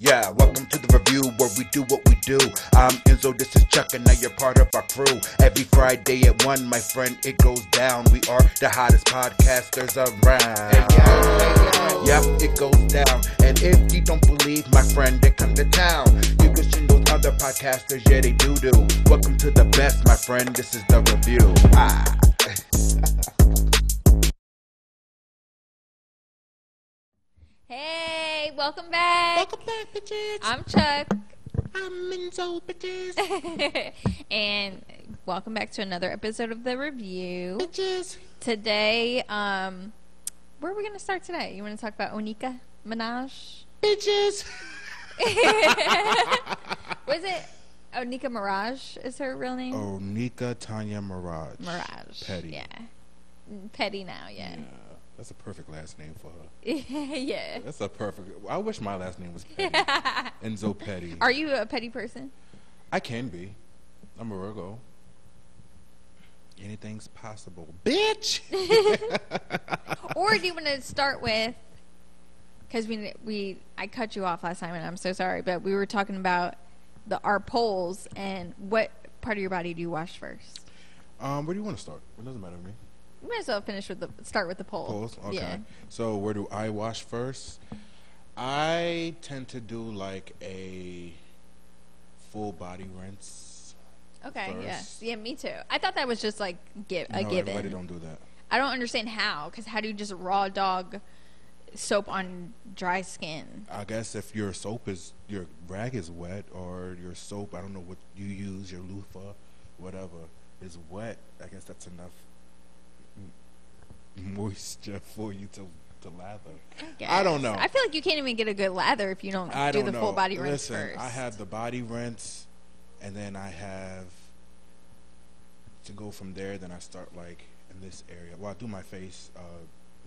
Yeah, welcome to the review where we do what we do. I'm Enzo, this is Chuck, and now you're part of our crew. Every Friday at 1, my friend, it goes down. We are the hottest podcasters around. Yep, it goes down. And if you don't believe, my friend, they come to town. You can see those other podcasters, yeah, they do do. Welcome to the best, my friend, this is the review. Ah. welcome back. Welcome back, bitches. I'm Chuck, I'm Enzo, bitches. and welcome back to another episode of the review. Bitches. Today, um, where are we gonna start today? You want to talk about Onika Minaj? Bitches. Was it Onika Maraj? Is her real name? Onika Tanya Maraj. Maraj. Petty. Yeah. Petty now. Yeah. Yeah, that's a perfect last name for her. Yeah. That's a perfect. I wish my last name was Petty. Enzo Petty. Are you a petty person? I can be. I'm a Virgo. Anything's possible. Bitch. or do you want to start with because we we I cut you off last time and I'm so sorry, but we were talking about the our polls and what part of your body do you wash first? Um, where do you want to start? It doesn't matter to me. We might as well finish with the start with the poll. Polls. Okay. Yeah. So where do I wash first? I tend to do like a full body rinse. Okay. Yes. First. Yeah. Me too. I thought that was just like give a no, given. everybody don't do that. I don't understand how. Because how do you just raw dog soap on dry skin? I guess if your soap is your rag is wet or your soap, I don't know what you use, your loofah, whatever is wet. I guess that's enough moisture for you to to lather. I don't know. I feel like you can't even get a good lather if you don't I do don't the know. full body rinse Listen, first. I have the body rinse, and then I have to go from there. Then I start like in this area. Well, I do my face uh,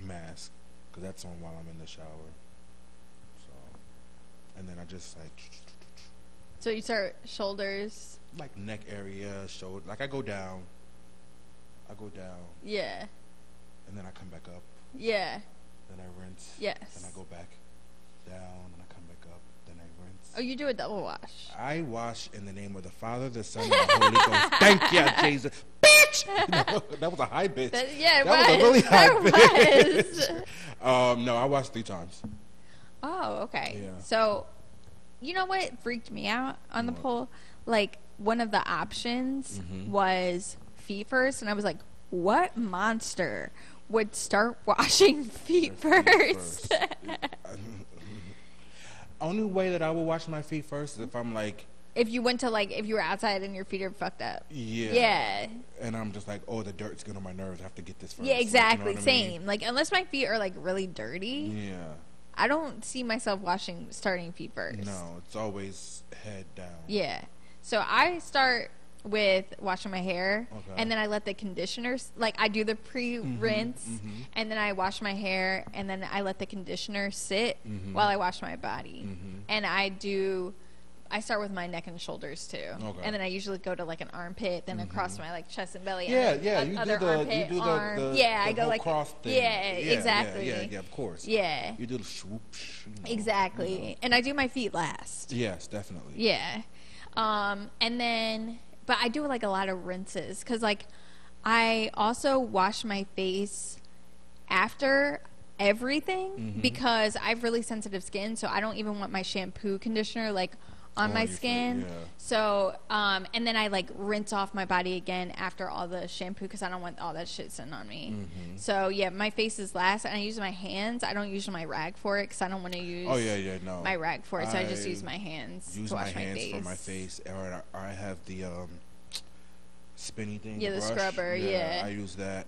mask because that's on while I'm in the shower. So, and then I just like so you start shoulders. like neck area, shoulder. Like I go down. I go down, Yeah. and then I come back up. Yeah. Then I rinse. Yes. Then I go back down, and I come back up. Then I rinse. Oh, you do a double wash. I wash in the name of the Father, the Son, and the Holy Ghost. Thank you, Jesus. Bitch! No, that was a high bitch. That- yeah, it that was a was. really high That bitch. um, no, I washed three times. Oh, okay. Yeah. So, you know what freaked me out on the What? poll? Like one of the options Mhm. was feet first, and I was like, "What monster would start washing feet feet first?" Only way that I will wash my feet first is if I'm like, if you went to like, if you were outside and your feet are fucked up. yeah. Yeah. And I'm just like, oh, the dirt's getting on my nerves. I have to get this first. Yeah, Like, you know exactly. I Same. mean? Like unless my feet are like really dirty, Yeah. I don't see myself washing starting feet first. No, it's always head down. Yeah. So I start with washing my hair, Okay. and then I let the conditioner like I do the pre-rinse, mhm. and then I wash my hair, and then I let the conditioner sit Mhm. while I wash my body, Mhm. and I do. I start with my neck and shoulders too, Okay. and then I usually go to like an armpit, then across my like chest and belly. Yeah, and yeah, you do the armpit, you do the, arm. the yeah, the I go like cross thing. Yeah, exactly. Yeah, yeah, yeah, of course. Yeah, You do the swoosh. you know, exactly. you know. And I do my feet last. Yes, definitely. Yeah. Um, and then, but I do like a lot of rinses because, like, I also wash my face after everything Mhm. because I have really sensitive skin, so I don't even want my shampoo conditioner like on On my skin. yeah. So, um, and then I like rinse off my body again after all the shampoo because I don't want all that shit sitting on me. Mhm. So yeah, my face is last, and I use my hands. I don't use my rag for it because I don't want to use Oh yeah, yeah, no. my rag for it. So I, just use my hands Use to my wash hands face. for my face, or I I have the um, spinny thing. Yeah, the brush. scrubber, yeah. I use that.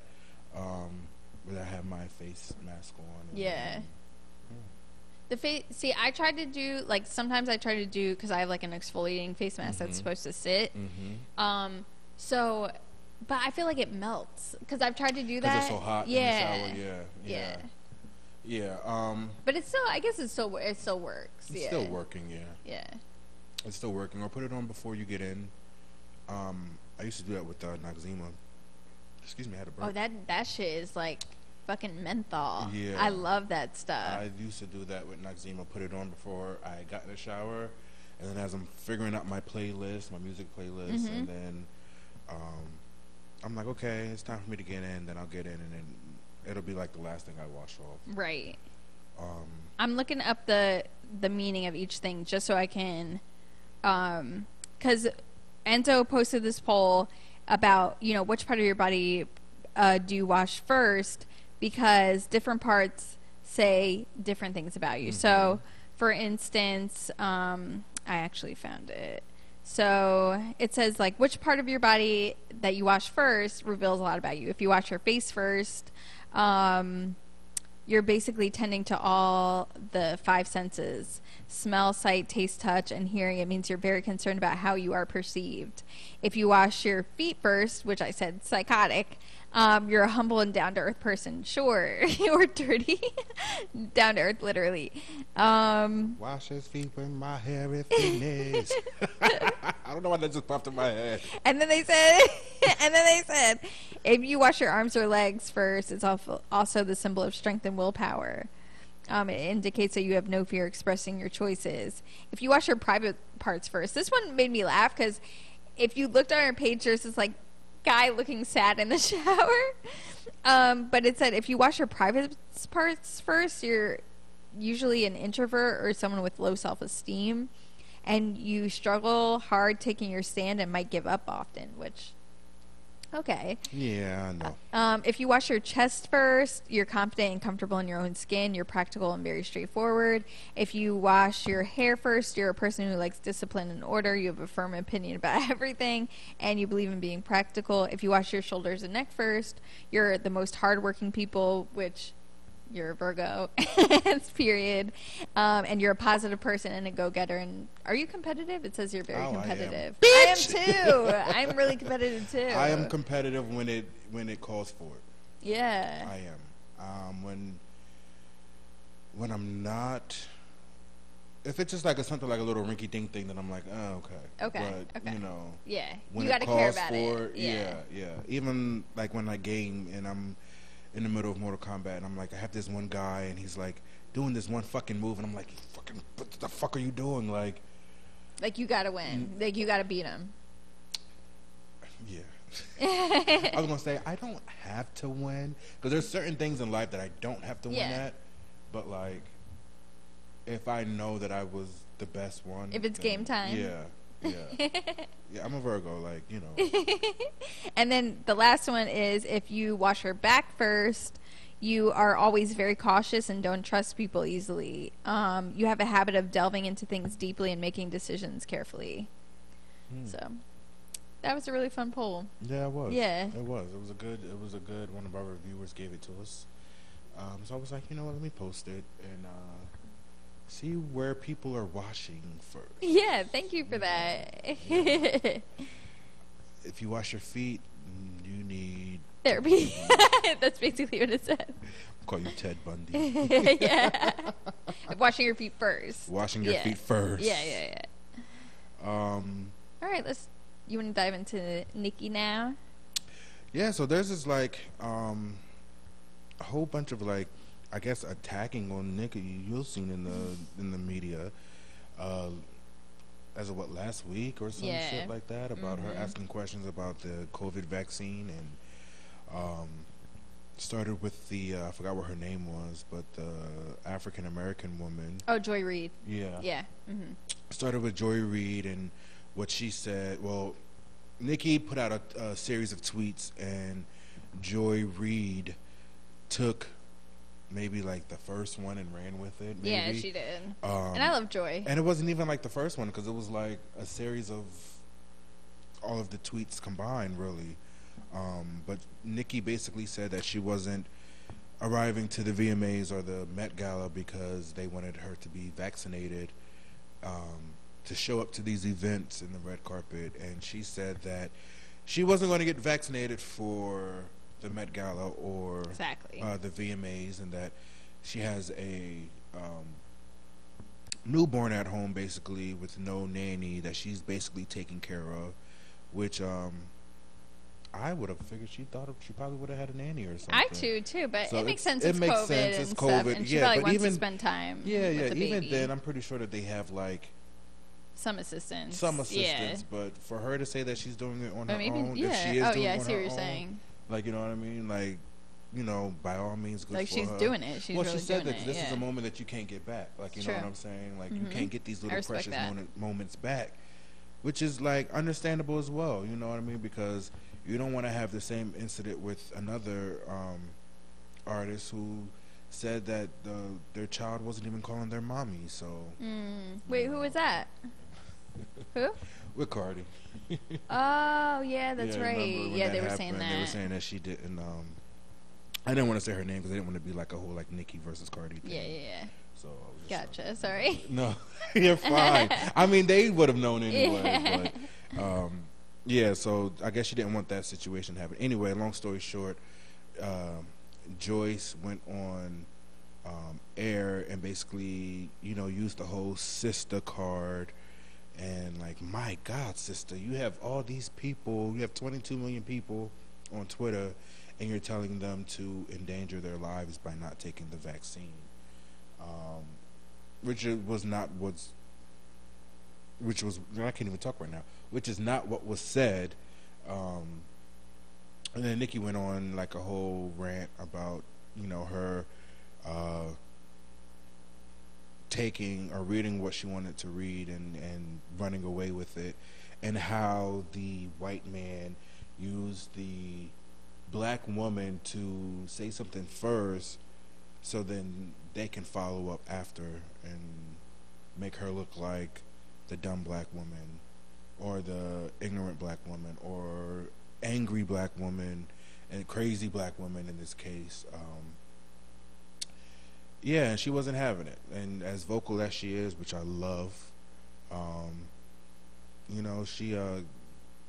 Um, but I have my face mask on. and- Yeah. The face. See, I tried to do like sometimes I try to do because I have like an exfoliating face mask that's Mhm. supposed to sit. Mhm. Um. So, but I feel like it melts because I've tried to do that. It's so hot Yeah. in the shower. Yeah. Yeah. Yeah. Yeah. Um, But it's still. I guess it still. It still works. it's yeah. still working. Yeah. Yeah. It's still working. Or put it on before you get in. Um, I used to do that with uh, Noxzema. Excuse me, I had a burp. Oh, that that shit is like fucking menthol. Yeah. I love that stuff. I used to do that with Noxzema. Put it on before I got in the shower, and then as I'm figuring out my playlist, my music playlist, Mhm. and then um, I'm like, okay, it's time for me to get in. Then I'll get in, and then it'll be like the last thing I wash off. right. Um, I'm looking up the the meaning of each thing just so I can, um, because Enzo posted this poll about you know which part of your body uh, do you wash first because different parts say different things about you. So, for instance, um, I actually found it. So it says like which part of your body that you wash first reveals a lot about you. If you wash your face first, um, you're basically tending to all the five senses smell, sight, taste, touch, and hearing. It means you're very concerned about how you are perceived. If you wash your feet first, which I said psychotic, um, you're a humble and down to earth person. Sure. you're dirty. down to earth, literally. Um, wash his feet with my hairy fingers. I don't know why that just popped in my head. And then they said, and then they said, if you wash your arms or legs first, it's also also the symbol of strength and willpower. Um, it indicates that you have no fear expressing your choices. If you wash your private parts first, this one made me laugh because if you looked on our page, there's this like guy looking sad in the shower. Um, but it said if you wash your private parts first, you're usually an introvert or someone with low self esteem, and you struggle hard taking your stand and might give up often. Which, okay. Yeah, I know. Um, if you wash your chest first, you're confident and comfortable in your own skin. You're practical and very straightforward. If you wash your hair first, you're a person who likes discipline and order. You have a firm opinion about everything, and you believe in being practical. If you wash your shoulders and neck first, you're the most hardworking people, which you're a Virgo. It's period. Um, and you're a positive person and a go-getter. And are you competitive? It says you're very Oh, I am. competitive. Bitch! I am too. I'm really competitive too. I am competitive when it when it calls for it. Yeah. I am. Um, when when I'm not, if it's just like a, something like a little rinky dink thing, then I'm like, oh, okay. Okay, But okay. you know, Yeah, when you got to care about for it. yeah, yeah. Even like when I game and I'm in the middle of Mortal Kombat and I'm like, I have this one guy and he's like doing this one fucking move and I'm like, fucking, what the fuck are you doing? Like, like you got to win. Mm. Like you got to beat him. yeah. I was gonna say I don't have to win because there's certain things in life that I don't have to win Yeah. at, but like if I know that I was the best one, If it's game time. yeah, yeah, yeah. I'm a Virgo, like you know, and then the last one is if you wash your back first, you are always very cautious and don't trust people easily. Um, you have a habit of delving into things deeply and making decisions carefully. Hmm. So that was a really fun poll. yeah, it was, Yeah. it was, it was a good, it was a good. One of our reviewers gave it to us, um, so I was like, you know what, let me post it and uh, see where people are washing first. Yeah, thank you for that. If you wash your feet, mm, you need. Therapy. That's basically what it said. Call you Ted Bundy. yeah. Washing your feet first. Washing your Yeah. feet first. Yeah, yeah, yeah. Um, All right, let's. You want to dive into Nicki now? yeah, so there's this like um, a whole bunch of like I guess attacking on Nicki you've seen in the in the media. Uh, as of what last week or some Yeah. shit like that about her Mhm. asking questions about the COVID vaccine and um, started with the uh, I forgot what her name was, but the African American woman. Oh, Joy Reid. Yeah. Yeah. hmm started with Joy Reid and what she said. Well, Nicki put out a, a series of tweets, and Joy Reid took maybe like the first one and ran with it. Maybe. Yeah, she did. Um, and I love Joy. and it wasn't even like the first one because it was like a series of all of the tweets combined, really. Um, but Nicki basically said that she wasn't arriving to the VMAs or the Met Gala because they wanted her to be vaccinated um, to show up to these events in the red carpet. And she said that she wasn't going to get vaccinated for the Met Gala or Exactly. uh, the VMAs, and that she has a um, newborn at home, basically with no nanny that she's basically taking care of, which um, I would have figured she thought she probably would have had a nanny or something. I too too, but So it makes sense. it It's makes COVID sense, and it's stuff, COVID, and she yeah, probably but wants even- to spend time. Yeah, yeah. the Even then, I'm pretty sure that they have like some assistance. some Yeah. assistance, but for her to say that she's doing it on Or her maybe, own, yeah. if she is oh doing yeah, it I see what you're own, saying. Like you know what I mean, like you know, by all means, good Like she's her. doing it. She's well, really she said that it. this yeah. is a moment that you can't get back. Like you know True. what I'm saying? Like Mhm. you can't get these little precious moment, moments back, which is like understandable as well. You know what I mean? Because you don't want to have the same incident with another um, artist who said that the, their child wasn't even calling their mommy. So Mm. Wait, who was that? who? With Cardi. Oh yeah, that's Yeah, right. Yeah, that they were saying that. They were saying that she didn't. Um, I didn't want to say her name because I didn't want to be like a whole like Nicki versus Cardi thing. yeah, yeah, yeah. So just like, Gotcha. Sorry. No, you're fine. I mean, they would have known anyway. But um, yeah, so I guess she didn't want that situation to happen. Anyway, long story short, um, Joyce went on um, air and basically, you know, used the whole sister card. And like, my God, sister, you have all these people. You have 22 million people on Twitter, and you're telling them to endanger their lives by not taking the vaccine um, which was not what's which was I can't even talk right now, which is not what was said. Um, and then Nicki went on like a whole rant about you know her uh, taking or reading what she wanted to read and and running away with it, and how the white man used the black woman to say something first so then they can follow up after and make her look like the dumb black woman or the ignorant black woman or angry black woman and crazy black woman in this case. Um, yeah and she wasn't having it and as vocal as she is which i love um, you know she uh,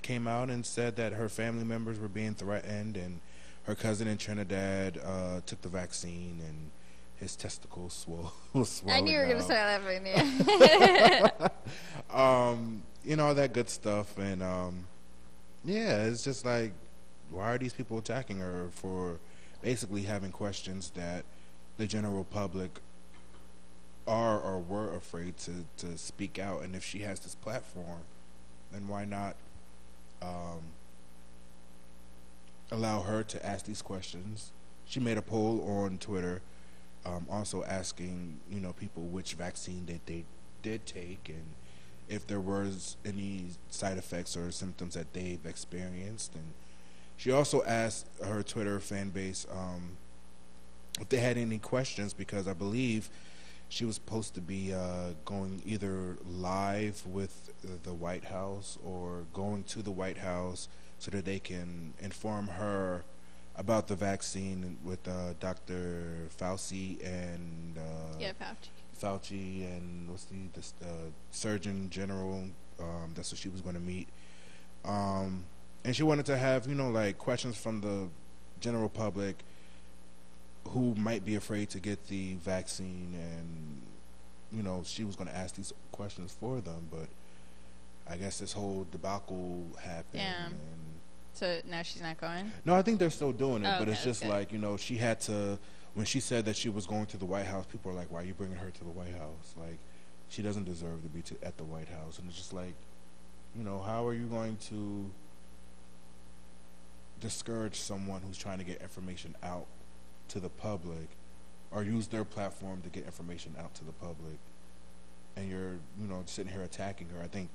came out and said that her family members were being threatened and her cousin in Trinidad uh, took the vaccine and his testicles swole. swelled I knew you were gonna out. start laughing. Yeah. um, you know all that good stuff, and um, yeah, it's just like, why are these people attacking her for basically having questions that the general public are or were afraid to to speak out, and if she has this platform, then why not um, allow her to ask these questions? She made a poll on Twitter, um, also asking you know people which vaccine that they did take and if there was any side effects or symptoms that they've experienced. And she also asked her Twitter fan base um, if they had any questions because I believe she was supposed to be uh, going either live with the White House or going to the White House so that they can inform her about the vaccine with uh, Dr. Fauci and uh, yeah, Fauci. Fauci and what's the the uh, Surgeon General. Um, that's what she was going to meet. Um, and she wanted to have you know like questions from the general public who might be afraid to get the vaccine, and you know she was going to ask these questions for them, but. I guess this whole debacle happened. And So now she's not going. no, I think they're still doing it, Oh, but okay, it's just good. like you know, she had to. When she said that she was going to the White House, people are like, "Why are you bringing her to the White House? Like, she doesn't deserve to be to, at the White House." And it's just like, you know, how are you going to discourage someone who's trying to get information out to the public, or use their platform to get information out to the public, and you're, you know, sitting here attacking her? I think.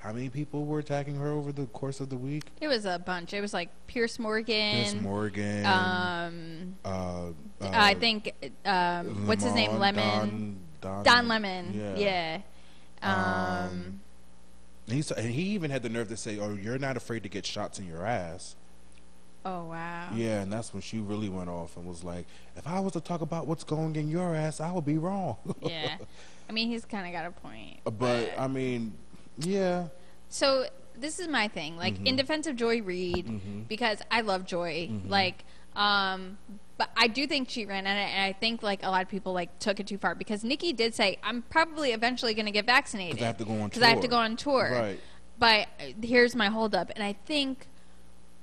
How many people were attacking her over the course of the week? It was a bunch. It was like Pierce Morgan. Piers Morgan. Um, uh, uh, I think um, what's his name? Lemon. Don, Don Lemon. Yeah. Yeah. Um, Um, He's, and he even had the nerve to say, "Oh, you're not afraid to get shots in your ass." Oh wow. Yeah, and that's when she really went off and was like, "If I was to talk about what's going in your ass, I would be wrong." yeah. I mean, he's kind of got a point. but I mean, yeah, So this is my thing, like Mm-hmm. in defense of Joy Reid, because I love Joy. Mm-hmm. Like, um, but I do think she ran at it, and I think like a lot of people like took it too far because Nicki did say, "I'm probably eventually going to get vaccinated because I have to go on tour." because I have to tour." go on tour." Right. But uh, here's my holdup, and I think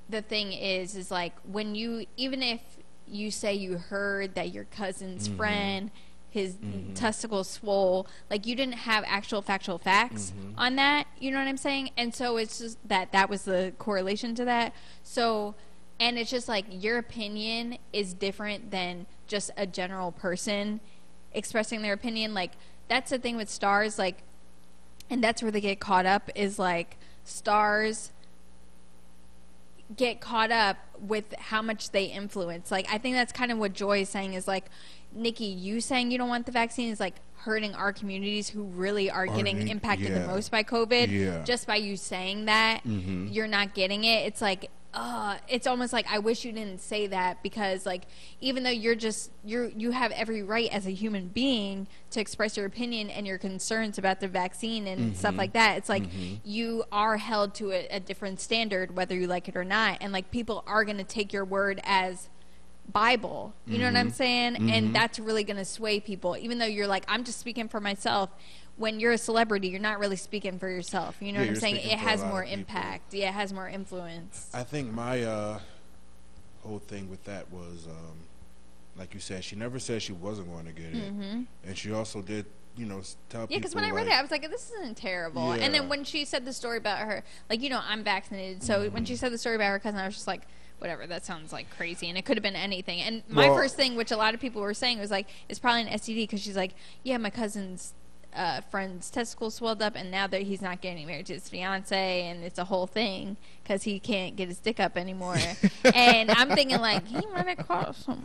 the thing is, is like when you, even if you say you heard that your cousin's Mm-hmm. friend, his testicles swole, like you didn't have actual factual facts Mm-hmm. on that. You know what I'm saying? And so it's just that that was the correlation to that. So, and it's just like your opinion is different than just a general person expressing their opinion. Like that's the thing with stars. Like and that's where they get caught up is like stars get caught up with how much they influence like i think that's kind of what joy is saying is like nicki you saying you don't want the vaccine is like hurting our communities who really are getting impacted yeah. the most by covid Yeah. just by you saying that Mm-hmm. you're not getting it it's like uh, it's almost like I wish you didn't say that because like even though you're just you're you have every right as a human being to express your opinion and your concerns about the vaccine and stuff Mm-hmm. like that it's like you are held to a, a different standard whether you like it or not and like people are going to take your word as Bible. You know what Mm-hmm. I'm saying? And that's really going to sway people. Even though you're like, I'm just speaking for myself. When you're a celebrity, you're not really speaking for yourself. You know Yeah, what I'm saying? It has more impact. Yeah, it has more influence. I think my uh, whole thing with that was, um, like you said, she never said she wasn't going to get it, and she also did, you know, tell Mm-hmm. Yeah, because when I read like, it, I was like, "This isn't terrible." And then when she said the story about her, like you know, I'm vaccinated, so when Mm-hmm. she said the story about her cousin, I was just like, "Whatever, that sounds like crazy." And it could have been anything. And my Well- first thing, which a lot of people were saying, was like, "It's probably an STD," because she's like, "Yeah, my cousin's." Uh, friend's testicles swelled up, and now that he's not getting married to his fiance, and it's a whole thing because he can't get his dick up anymore. and I'm thinking like he might have caught some,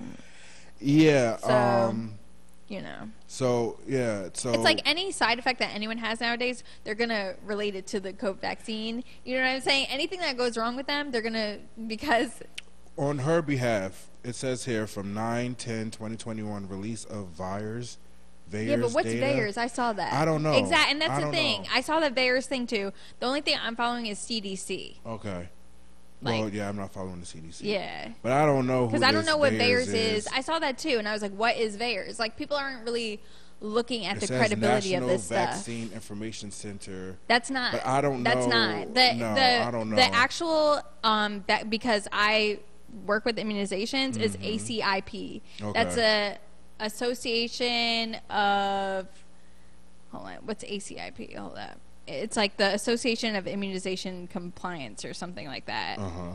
yeah. So- um. you know. So yeah. So It's like any side effect that anyone has nowadays, they're gonna relate it to the COVID vaccine. You know what I'm saying? Anything that goes wrong with them, they're gonna because on her behalf, it says here from 9 10 2021 release of VAERS. VAERS yeah. But what's data. VAERS? I saw that. I don't know. Exactly, and that's the thing. know. I saw that VAERS thing too. The only thing I'm following is CDC. Okay. well, Like- yeah, I'm not following the CDC. Yeah. But I don't know who Because I don't know what VAERS is. I saw that too, and I was like, "What is VAERS?" Like people aren't really looking at It the credibility National of this stuff. Vaccine Information Center. That's not. But I don't know. That's know- not the no, the I don't know. the actual um that because I work with immunizations is Mm-hmm. ACIP. That's a association of. Hold on, what's ACIP? Hold up. It's like the Association of Immunization Compliance or something like that. Uh huh.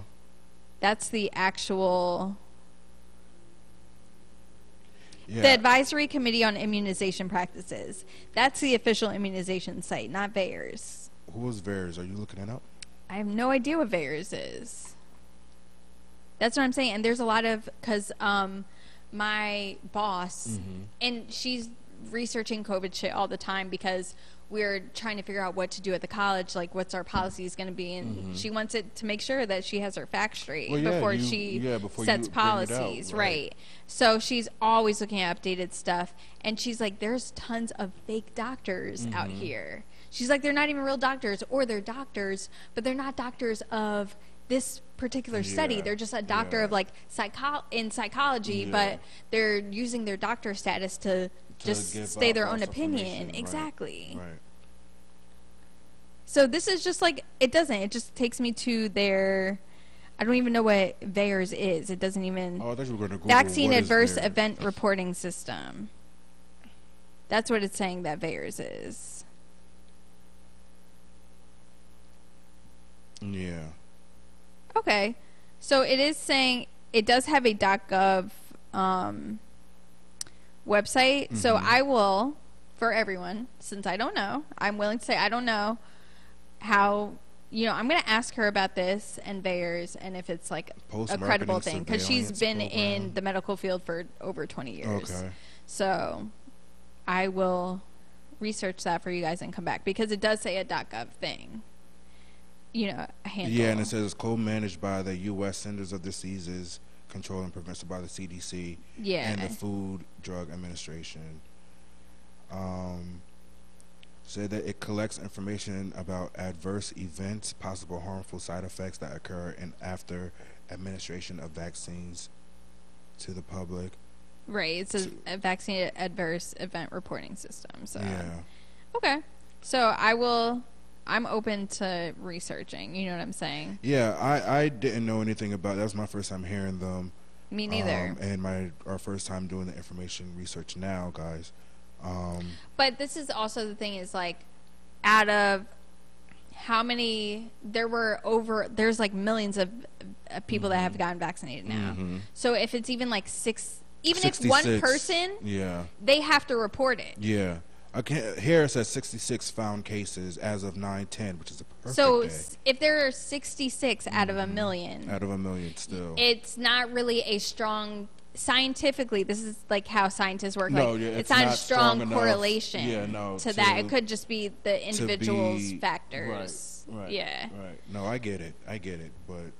That's the actual. Yeah. The Advisory Committee on Immunization Practices. That's the official immunization site, not VAERS. Who was VAERS? Are you looking it up? I have no idea what VAERS is. That's what I'm saying. And there's a lot of because um, my boss and she's researching COVID shit all the time because we're trying to figure out what to do at the college, like what's our policies going to be, and she wants it to make sure that she has her facts straight Well, yeah, before you- she yeah, before sets it out, policies, right. right? So she's always looking at updated stuff, and she's like, "There's tons of fake doctors out Mm-hmm. here." She's like, "They're not even real doctors, or they're doctors, but they're not doctors of this particular study. Yeah, They're just a doctor yeah. of like psycho in psychology, Yeah. but they're using their doctor status to, To just stay their own opinion." right, Exactly. Right. So this is just like it doesn't. It just takes me to their. I don't even know what VAERS is. It doesn't even. Oh, I thought you were going to Vaccine Adverse Event Reporting System. That's what it's saying that VAERS is. Yeah. Okay. So it is saying it does have a .gov um, website. So Mm-hmm. I will, for everyone, since I don't know, I'm willing to say I don't know how. You know, I'm going to ask her about this and VAERS and if it's like a credible thing because she's been in the medical field for over 20 years. Okay. So I will research that for you guys and come back because it does say a .gov thing. You know, handle. Yeah, and it says it's co-managed by the U.S. Centers of Diseases Control and Prevention by the CDC Yeah. and the Food Drug Administration. Um, said that it collects information about adverse events, possible harmful side effects that occur in after administration of vaccines to the public. Right. It's a, a vaccine adverse event reporting system. So Yeah. okay. So I will I'm open to researching. You know what I'm saying? Yeah, I, I didn't know anything about. That was my first time hearing them. Me neither. Um, and my our first time doing the information research now, guys. Um, But this is also the thing is like out of how many there were over there's like millions of, of people that Mm-hmm. have gotten vaccinated now. So if it's even like six even if one person Yeah, they have to report it. yeah. I can here it says 66 found cases as of 9/10, which is a perfect so day. if there are 66 out of a million, out of a million still. it's not really a strong scientifically this is like how scientists work No, like yeah, it's, it's not, a not strong, strong enough, correlation yeah, no, to, that it could just be the individual's be- factors Right, right, yeah Right. No, I get it. I get it, but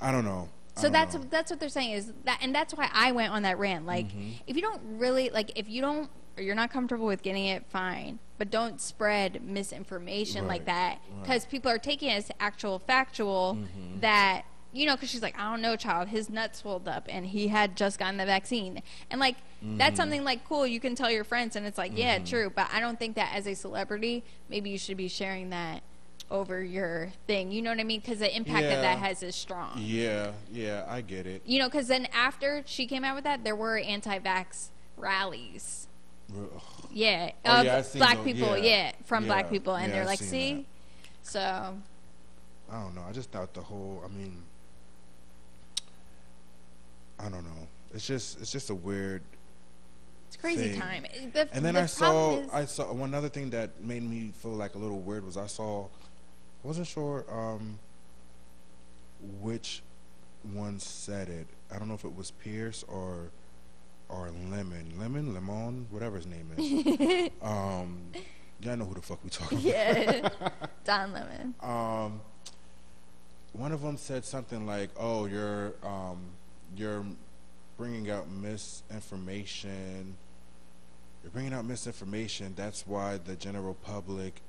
I don't know. So that's know. that's what they're saying is that and that's why i went on that rant like Mm-hmm. if you don't really like if you don't or you're not comfortable with getting it fine but don't spread misinformation like Right, that right. Mm-hmm. because people are taking it as actual factual that you know because she's like i don't know child his nuts swelled up and he had just gotten the vaccine and like Mm-hmm. that's something like cool you can tell your friends and it's like yeah true but i don't think that as a celebrity maybe you should be sharing that over your thing you know what i mean because the impact that that has is strong Yeah, yeah, I get it. you know, because then after she came out with that, there were anti-vax rallies. Yeah, Oh, yeah, black those, people. yeah. Yeah, from black people, and yeah, they're I like, "See." that. So I don't know. I just thought the whole. I mean, I don't know. It's just it's just a weird. it's crazy Thing. time. The, And then the I saw I saw one other thing that made me feel like a little weird was I saw I wasn't sure um which one said it. I don't know if it was Pierce or or Lemon. Lemon, Lemon, whatever his name is. um y'all know who the fuck we talking about. yeah, Don Lemon. um, one of them said something like, "Oh, you're um, you're bringing out misinformation. You're bringing out misinformation. That's why the general public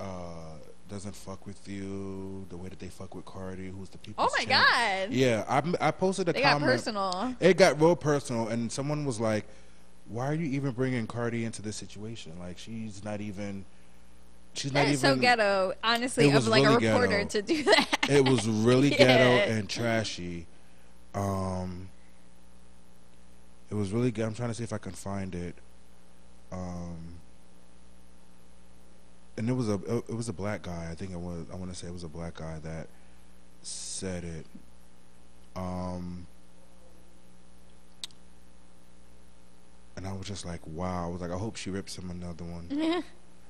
uh, doesn't fuck with you the way that they fuck with Cardi, who's the people." Oh my god, Yeah, I I posted a they got personal. It got real personal, and someone was like, "Why are you even bringing Cardi into this situation? Like, she's not even." She's That not even so ghetto, honestly, of like a reporter ghetto. to do that. it was really Yeah. ghetto and trashy. Um, it was really good. I'm trying to see if I can find it. Um, and it was a it was a black guy. I think it was. I want to say it was a black guy that said it. Um, and I was just like, wow. I was like, I hope she rips him another one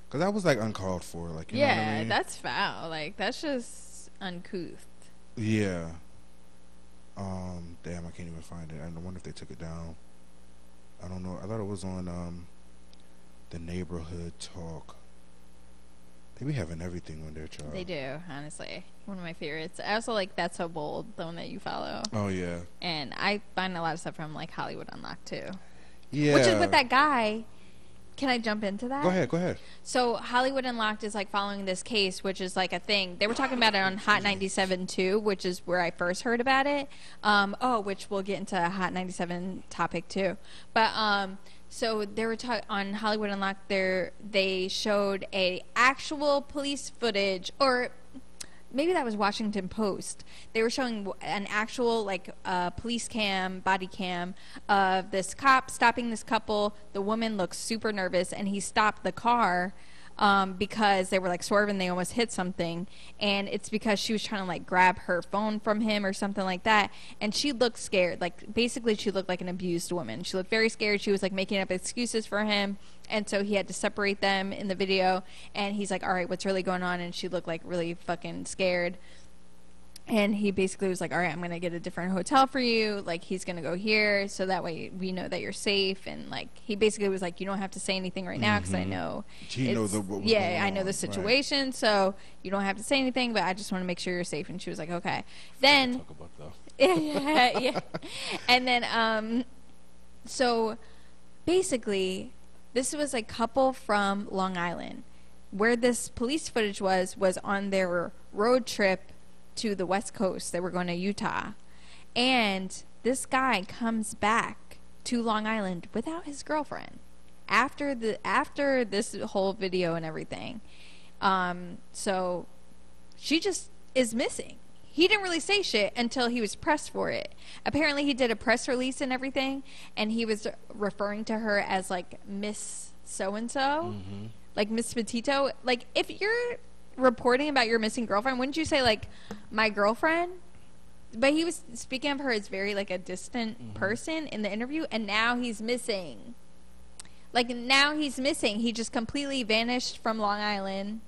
because that was like uncalled for. Like, you know what yeah, I mean? that's foul. Like that's just uncouth. Yeah. Um. Damn, I can't even find it. I wonder if they took it down. I don't know. I thought it was on um, the neighborhood talk. They be having everything on their child. They do, honestly. One of my favorites. I also like That's So Bold, the one that you follow. Oh yeah. And I find a lot of stuff from like Hollywood Unlocked too. Yeah. Which is with that guy. Can I jump into that? Go ahead. Go ahead. So Hollywood Unlocked is like following this case, which is like a thing. They were talking about it on Hot 97 too, which is where I first heard about it. Um, oh, which we'll get into a Hot 97 topic too. But um, so they were ta- on Hollywood Unlocked. There they showed a actual police footage or maybe that was Washington Post. They were showing an actual like uh, police cam, body cam of this cop stopping this couple. The woman looks super nervous, and he stopped the car um, because they were like swerving. They almost hit something, and it's because she was trying to like grab her phone from him or something like that. And she looked scared. Like basically, she looked like an abused woman. She looked very scared. She was like making up excuses for him. And so he had to separate them in the video. And he's like, all right, what's really going on? And she looked like really fucking scared. And he basically was like, all right, I'm going to get a different hotel for you. Like, he's going to go here so that way we know that you're safe. And, like, he basically was like, you don't have to say anything right now because I know. She knows the- Yeah, I know on, the right. situation. So you don't have to say anything, but I just want to make sure you're safe. And she was like, okay. Then Talk about the. yeah, yeah. And then, um, so basically, this was a couple from Long Island. Where this police footage was, was on their road trip to the West Coast. They were going to Utah. And this guy comes back to Long Island without his girlfriend. After the after this whole video and everything, Um, so she just is missing. He didn't really say shit until he was pressed for it. Apparently, he did a press release and everything, and he was referring to her as like Miss So and So, like Miss Petito. Like, if you're reporting about your missing girlfriend, wouldn't you say like my girlfriend? But he was speaking of her as very like a distant person in the interview, and now he's missing. Like now he's missing. He just completely vanished from Long Island.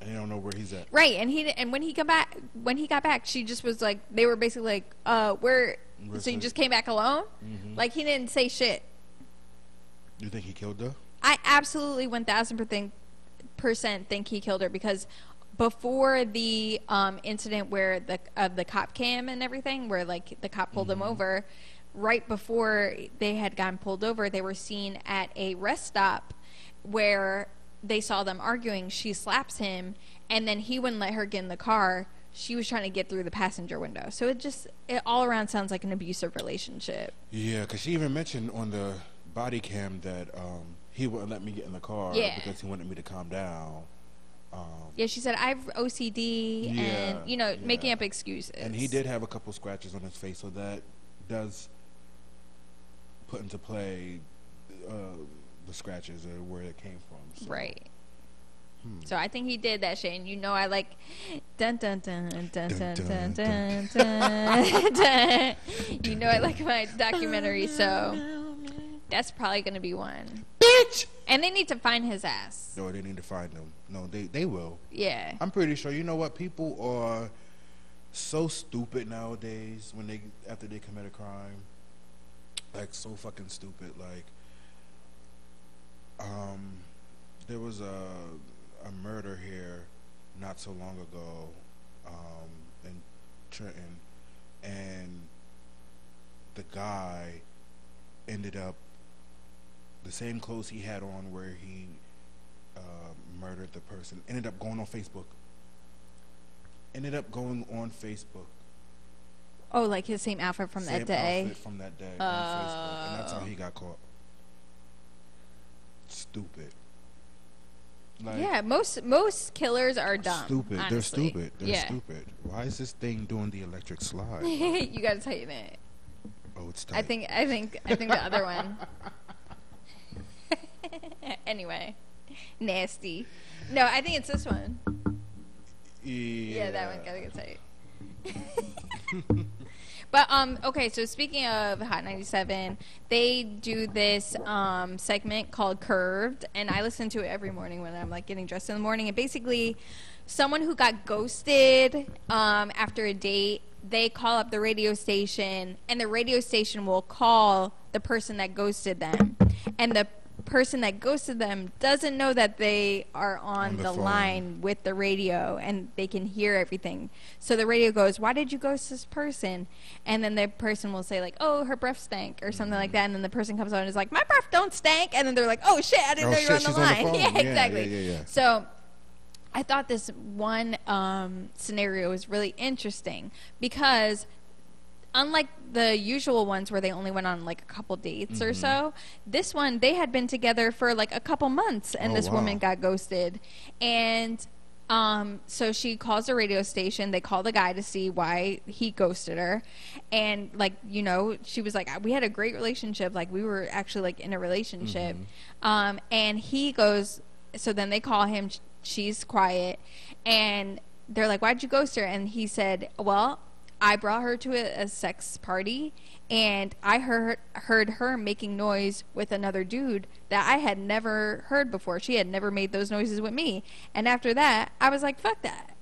And you don't know where he's at. Right, and he and when he come back, when he got back, she just was like, they were basically like, uh, where? Where's So you just came back alone? Mhm. Like he didn't say shit. You think he killed her? I absolutely one thousand percent think he killed her because before the um, incident where the of the cop cam and everything, where like the cop pulled them over, right before they had gotten pulled over, they were seen at a rest stop where they saw them arguing. She slaps him, and then he wouldn't let her get in the car. She was trying to get through the passenger window. So it just it all around sounds like an abusive relationship. Yeah, because she even mentioned on the body cam that um, he wouldn't let me get in the car Yeah. because he wanted me to calm down. Um, Yeah, she said I've OCD Yeah, and you know making up excuses. and he did have a couple scratches on his face, so that does put into play uh, the scratches or where it came from. So. right. Hmm. So I think he did that shit, and you know I like dun dun dun dun dun dun Dun, dun dun, dun. dun. You know I like my documentary, so that's probably gonna be one. Bitch! And they need to find his ass. No, they need to find them. No, they they will. Yeah. I'm pretty sure. You know what? People are so stupid nowadays when they after they commit a crime. Like so fucking stupid. Like, um, there was a a murder here not so long ago, um, in Trenton, and the guy ended up the same clothes he had on where he uh, murdered the person ended up going on Facebook. Ended up going on Facebook. Oh, like his same outfit from Same that day. outfit from that day on Facebook, and that's how Oh. he got caught. Stupid. Like, yeah, most most killers are dumb. Stupid. They're stupid. They're yeah. stupid. Why is this thing doing the electric slide? you gotta tighten it. oh, it's tight. I think I think I think the other one. anyway, nasty. No, I think it's this one. Yeah, Yeah, that one gotta get tight. but um, okay. So speaking of Hot 97, they do this um segment called Curved, and I listen to it every morning when I'm like getting dressed in the morning. And basically, someone who got ghosted um after a date, they call up the radio station, and the radio station will call the person that ghosted them, and the person that ghosted them doesn't know that they are on, On the the line with the radio and they can hear everything. So the radio goes, "Why did you ghost this person?" And then the person will say like, "Oh, her breath stank" or something Mm-hmm. like that. And then the person comes on and is like, "My breath don't stank." And then they're like, "Oh shit, I didn't Oh, know you were on the she's on the line." yeah, Yeah, exactly. yeah, yeah, yeah. So I thought this one um, scenario was really interesting because unlike the usual ones where they only went on like a couple dates or Mm-hmm. so, this one they had been together for like a couple months and Oh, this woman got ghosted. And um, so she calls the radio station. They call the guy to see why he ghosted her. And like, you know, she was like, we had a great relationship. Like we were actually like in a relationship. Um, and he goes, so then they call him. She's quiet. And they're like, why'd you ghost her? And he said, well, I brought her to a, a sex party and I heard heard her making noise with another dude that I had never heard before. She had never made those noises with me. And after that, I was like, fuck that.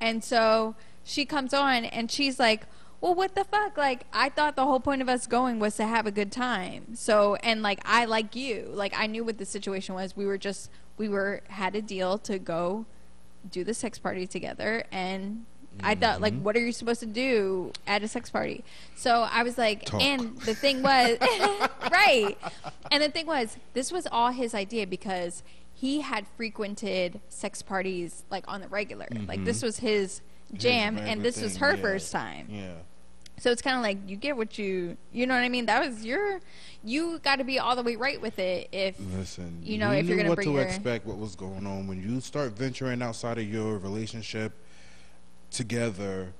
And so she comes on and she's like, well, what the fuck? Like, I thought the whole point of us going was to have a good time. So, and like, I like you. Like, I knew what the situation was. We were just, we were, had a deal to go do the sex party together. And I thought, like, mm-hmm. what are you supposed to do at a sex party? So I was like, Talk. and the thing was, right. And the thing was, this was all his idea because he had frequented sex parties like on the regular. Like, this mm-hmm. was his His jam, regular and this was her yeah. first time. Yeah. So it's kind of like you get what you, you know what I mean. That was your, you got to be all the way right with it. If Listen, You know, if you're gonna what bring to your- expect, what was going on when you start venturing outside of your relationship together.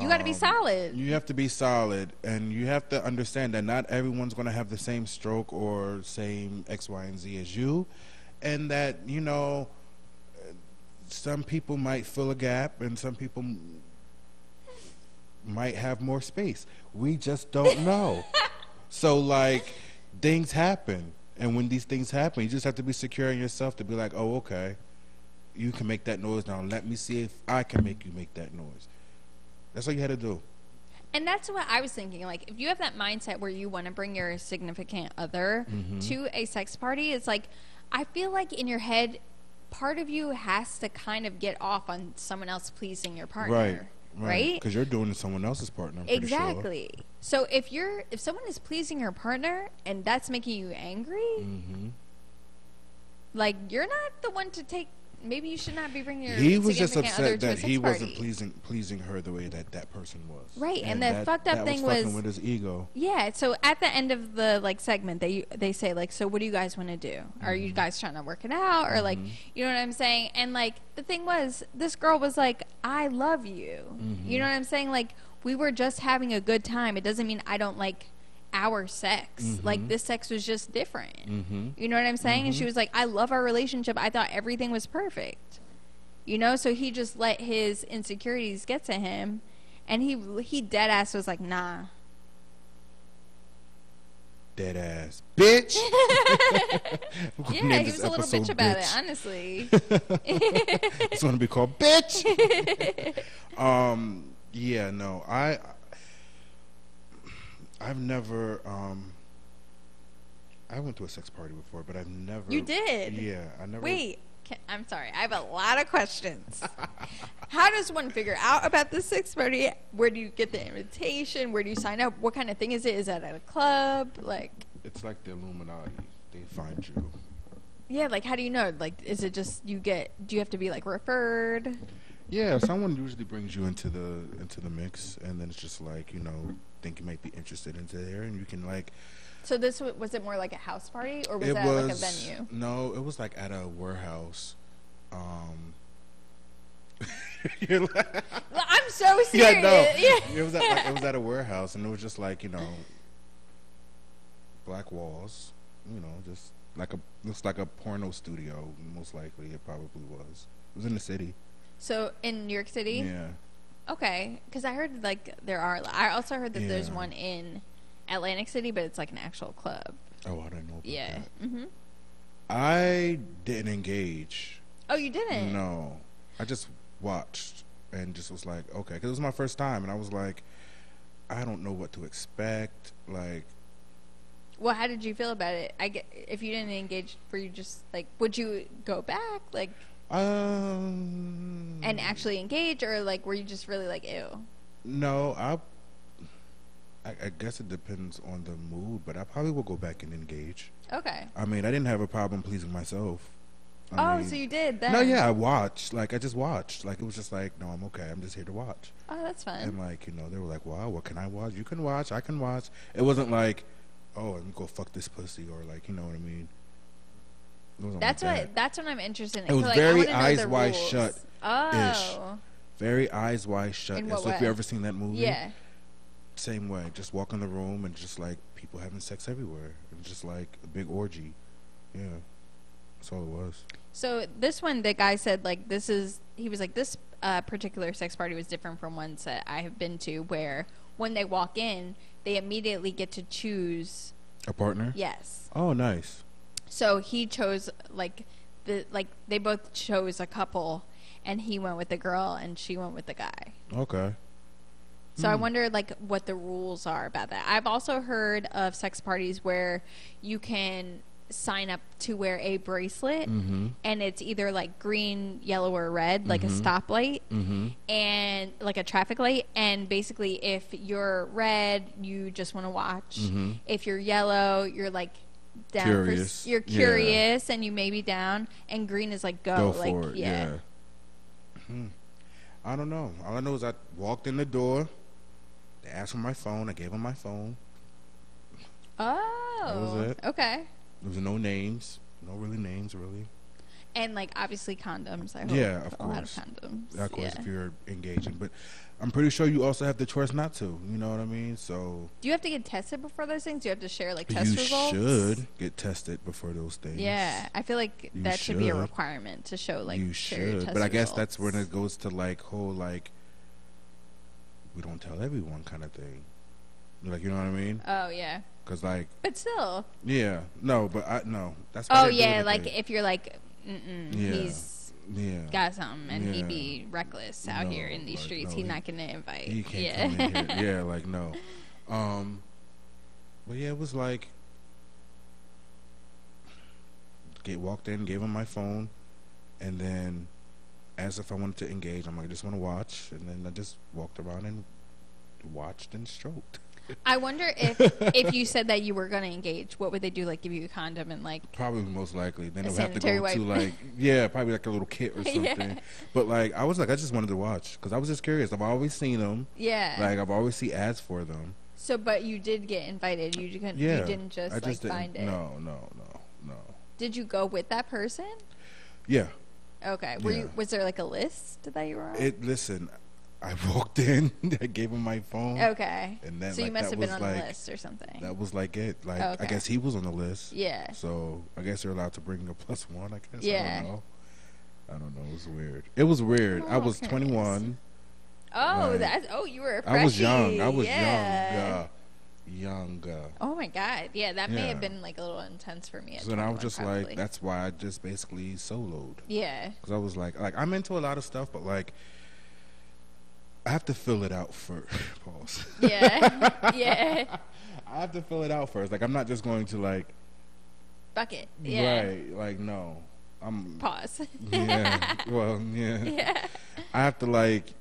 you got to be um, solid. You have to be solid, and you have to understand that not everyone's going to have the same stroke or same X, Y, and Z as you, and that you know, some people might fill a gap, and some people might have more space. We just don't know. so, like, things happen, and when these things happen, you just have to be secure in yourself to be like, oh, okay, you can make that noise now. Let me see if I can make you make that noise. That's all you had to do. And that's what I was thinking. Like, if you have that mindset where you want to bring your significant other Mm-hmm. to a sex party, it's like, I feel like in your head, part of you has to kind of get off on someone else pleasing your partner. Right. Right? Because you're doing to someone else's partner. I'm pretty sure. Exactly. So if you're if someone is pleasing your partner and that's making you angry, Mm-hmm. like you're not the one to take. Maybe you should not be bringing your. He was just upset that he wasn't pleasing pleasing her the way that that person was. Right, and the that, fucked up that thing was was- with his ego. Yeah. So at the end of the like segment, they they say like, so what do you guys want to do? Are you mm-hmm. guys trying to work it out, or like, mm-hmm. you know what I'm saying? And like the thing was, this girl was like, I love you. You mm-hmm. know what I'm saying? Like we were just having a good time. It doesn't mean I don't like our sex. Like this sex was just different. Mm-hmm. You know what I'm saying? And she was like, I love our relationship. I thought everything was perfect. You know, so he just let his insecurities get to him, and he he dead ass was like, nah. Dead ass bitch. Yeah, he was a little bitch about bitch. it, honestly. it's gonna be called bitch. um, yeah, no, I, I've never, um, I went to a sex party before, but I've never. You did? Yeah, I never. Wait, can, I'm sorry. I have a lot of questions. How does one figure out about the sex party? Where do you get the invitation? Where do you sign up? What kind of thing is it? Is that at a club? Like, It's like the Illuminati. They find you. yeah, like how do you know? Like, is it just you get? Do you have to be like referred? Yeah, someone usually brings you into the into the mix, and then it's just like you know, think you might be interested into there, and you can like. So this wa- was it more like a house party or was it that was like a venue? no, it was like at a warehouse. Um, you're like, I'm so serious. yeah, no, Yeah. it was at like, it was at a warehouse, and it was just like you know, black walls. You know, just like a looks like a porno studio. Most likely, it probably was. It was in the city. So in New York City, Yeah. Okay, because I heard like there are. I also heard that there's one in Atlantic City, but it's like an actual club. Oh, I don't know. About Yeah. That. hmm I didn't engage. Oh, you didn't? No, I just watched and just was like, okay, because it was my first time, and I was like, I don't know what to expect. Like, Well, how did you feel about it? I get if you didn't engage, were you just like, would you go back, like, um, and actually engage, or like, were you just really like, ew? no, I, I, I guess it depends on the mood, but I probably will go back and engage. Okay. I mean, I didn't have a problem pleasing myself. I oh, mean- so you did then? No, yeah, I watched. Like, I just watched. Like, it was just like, no, I'm okay. I'm just here to watch. Oh, that's fun. And like, you know, they were like, "Wow, what can I watch? You can watch. I can watch." It wasn't like, "Oh, let me go fuck this pussy," or like, you know what I mean? That's like what. that. That's what I'm interested in. It was like, very eyes wide rules. shut Oh. Very eyes wide shut. In what so if you way? ever seen that movie, Yeah. same way. Just walk in the room and just like people having sex everywhere. It was just like a big orgy. Yeah, that's all it was. So this one, the guy said like this is. He was like this uh, particular sex party was different from ones that I have been to, where when they walk in, they immediately get to choose. A partner? Yes. Oh, nice. So he chose like the like they both chose a couple, and he went with the girl and she went with the guy. Okay. So I Hmm. wonder like what the rules are about that. I've also heard of sex parties where you can sign up to wear a bracelet Mm-hmm. and it's either like green, yellow or red, like Mhm. a stoplight Mm-hmm. and like a traffic light and basically if you're red, you just want to watch. Mhm. If you're yellow, you're like down Curious. for you're Yeah. curious and you may be down and green is like go, Go like for it. yeah. Yeah. Hmm. I don't know. All I know is I walked in the door. They asked for my phone. I gave them my phone. Oh. it. Okay. There was no names, no really names, really. And like obviously condoms. I hope. Yeah, of a lot of course. condoms. Of course, yeah. if you're engaging, but I'm pretty sure you also have the choice not to. You know what I mean? So Do you have to get tested before those things? Do you have to share like test you results? should get tested before those things. Yeah, I feel like You that should. be a requirement to show like you should, but I guess that's when it goes to like whole like we don't tell everyone kind of thing. Like you know what I mean? Oh yeah, Because like but still. yeah, no, but I no. That's Oh yeah, like if you're like, mm-mm, Yeah. he's yeah, got something and he'd be reckless out No, here in these like, streets, no, he's he- not gonna invite. he can't yeah. come in here. Yeah, like no. Um, but yeah, it was like get walked in, gave him my phone, and then asked if I wanted to engage. I'm like, I just want to watch, and then I just walked around and watched and stroked. I wonder if if you said that you were gonna engage, what would they do? Like give you a condom and like Probably most likely. Then it would have to go to like yeah, probably like a little kit or something. Yeah. But like I was like I just wanted to watch because I was just curious. I've always seen them. yeah. Like I've always seen ads for them. so, but you did get invited. You couldn't. Yeah, You didn't just, I like didn't, find it. No, no, no, no. Did you go with that person? Yeah, Okay. Were Yeah. you? Was there like a list that you were on? it. Listen, I walked in. I gave him my phone. okay. And then, so you must have been on the list or something. That was like it. Like I Okay. guess he was on the list. yeah. So I guess they're allowed to bring a plus one. I guess. Yeah. I don't know. I don't know. It was weird. It was weird. I Oh, was curious. 21. Oh, Right. that's. Oh, you were. A I was young. I was yeah. young. Young. Uh, Oh my god. Yeah, that may have been like a little intense for me. At so then I was just probably. like, that's why I just basically soloed. Yeah. Because I was like, like I'm into a lot of stuff, but like, I have to fill it out first. Pause. Yeah. yeah. I have to fill it out first. Like I'm not just going to like, Bucket. Yeah. right? Like no, I'm. Pause. Yeah. well, yeah. yeah. I have to like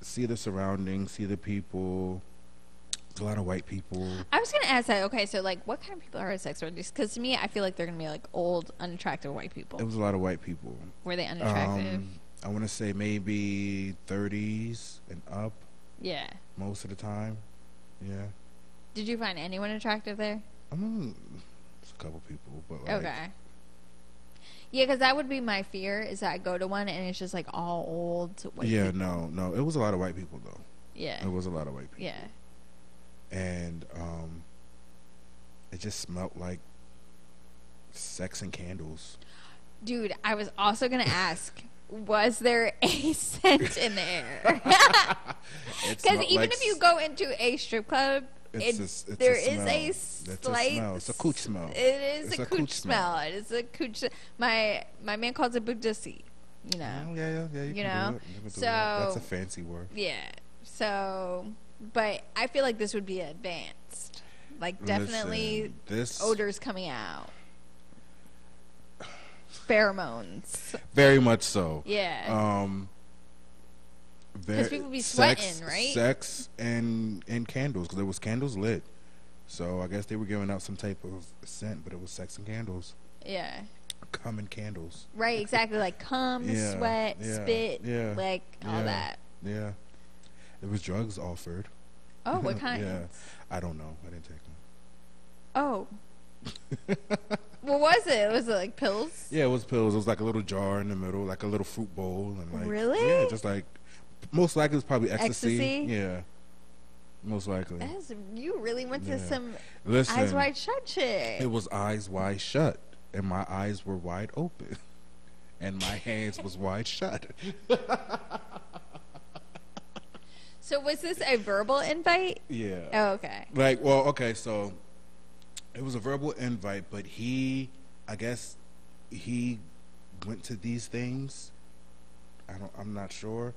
see the surroundings, see the people. There's a lot of white people. I was gonna ask that. Okay, so like, what kind of people are at sex orgies? Because to me, I feel like they're gonna be like old, unattractive white people. It was a lot of white people. Were they unattractive? Um, I want to say maybe 30s and up yeah. most of the time. Yeah. Did you find anyone attractive there? I mean, it's a couple people, but like, okay. Yeah, because that would be my fear is that I go to one and it's just like all old white yeah, people. no, no, it was a lot of white people though. Yeah. It was a lot of white people, Yeah. and um, it just smelled like sex and candles. Dude, I was also gonna ask, was there a scent in there? It Because even like if you go into a strip club, It's it, a s- it's a there is smell. a That's a slight. smell. It's a cooch smell. It is It's a, a cooch cooch smell. smell. It is a cooch. My my man calls it budusi. You know. Oh, yeah, yeah, yeah. You, You can know? do it. You that. That's a fancy word. Yeah. So, but I feel like this would be advanced. Like definitely Listen, this odors coming out. Pheromones. very much so. Yeah. Um, Because people be sex- sweating, right? Sex and and candles because there was candles lit. So I guess they were giving out some type of scent, but it was sex and candles, yeah. common candles. Right, exactly. Like cum, Yeah, sweat, yeah, spit, yeah, like all that. Yeah, there was drugs offered. Oh, what kind? Yeah, I don't know. I didn't take them. Oh. what was it? Was it like pills? Yeah, it was pills. It was like a little jar in the middle, like a little fruit bowl, and like Really? yeah, just like most likely it's probably ecstasy. Ecstasy? Yeah, most likely. That's, you really went to some Listen, eyes wide shut shit. It was eyes wide shut, and my eyes were wide open, and my hands was wide shut. so was this a verbal invite? Yeah. Oh, okay. Like, well, okay, so it was a verbal invite, but he, I guess, he went to these things. I don't. I'm not sure.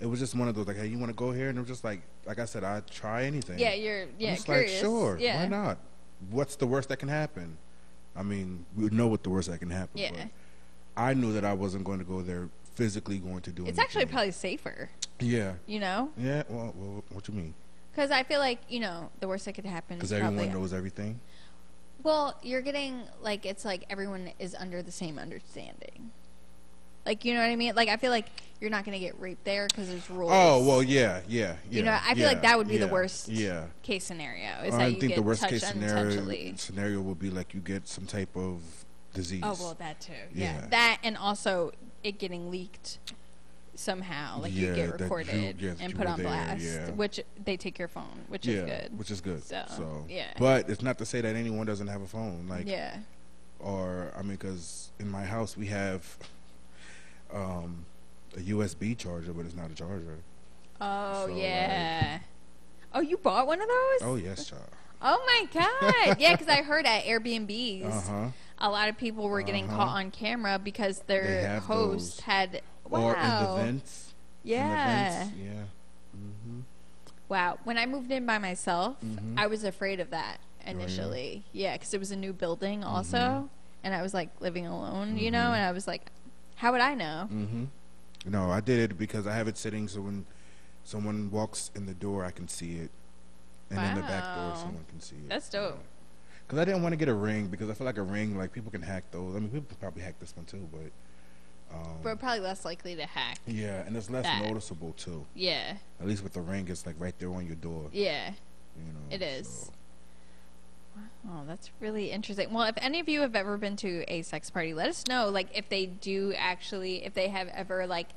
It was just one of those like, hey, you want to go here? And it was just like, like I said, I'd try anything. Yeah, you're I'm yeah just curious. like, sure, yeah. why not? What's the worst that can happen? I mean, we know what the worst that can happen. Yeah. but I knew that I wasn't going to go there physically going to do anything. It's actually probably safer, yeah, you know, yeah. Well, well what you mean? because I feel like you know the worst that could happen is Because everyone probably knows everything. Well, you're getting like it's like everyone is under the same understanding. Like you know what I mean? Like I feel like you're not going to get raped there because there's rules. Oh well, yeah, yeah, yeah. You know, I feel like that would be the worst Yeah. case scenario. Is I that you think get the worst case scenario scenario would be like you get some type of disease. Oh well, that too. Yeah. Yeah. that and also it getting leaked somehow, like you Yeah, get that you- recorded and you put were on there, blast, yeah. which they take your phone, which yeah, is good. which is good. So, So, yeah. But it's not to say that anyone doesn't have a phone. Like, yeah, or I mean, because in my house we have um, a USB charger, but it's not a charger. Oh So, yeah. oh, you bought one of those? Oh yes, child. Oh my god! yeah, because I heard at Airbnbs, Uh huh. a lot of people were getting Uh-huh. caught on camera because They their have host those. had wow. Or in the vents. in the yeah. vents, Yeah. Mm-hmm. Wow. When I moved in by myself, Mhm. I was afraid of that initially. Yeah, because it was a new building also, Mhm. and I was like living alone, you know, Mhm. and I was like, how would I know? Mm-hmm. No, I did it because I have it sitting so when someone walks in the door, I can see it, and in the back door, someone can see it. That's dope. Because I didn't want to get a ring because I feel like a ring, like people can hack those. I mean, people can probably hack this one too, but um, But probably less likely to hack. yeah, and it's less that. noticeable too. Yeah. At least with the ring, it's like right there on your door. Yeah. You know, It is. so. Oh, that's really interesting. Well, if any of you have ever been to a sex party, let us know. Like, if they do actually, if they have ever like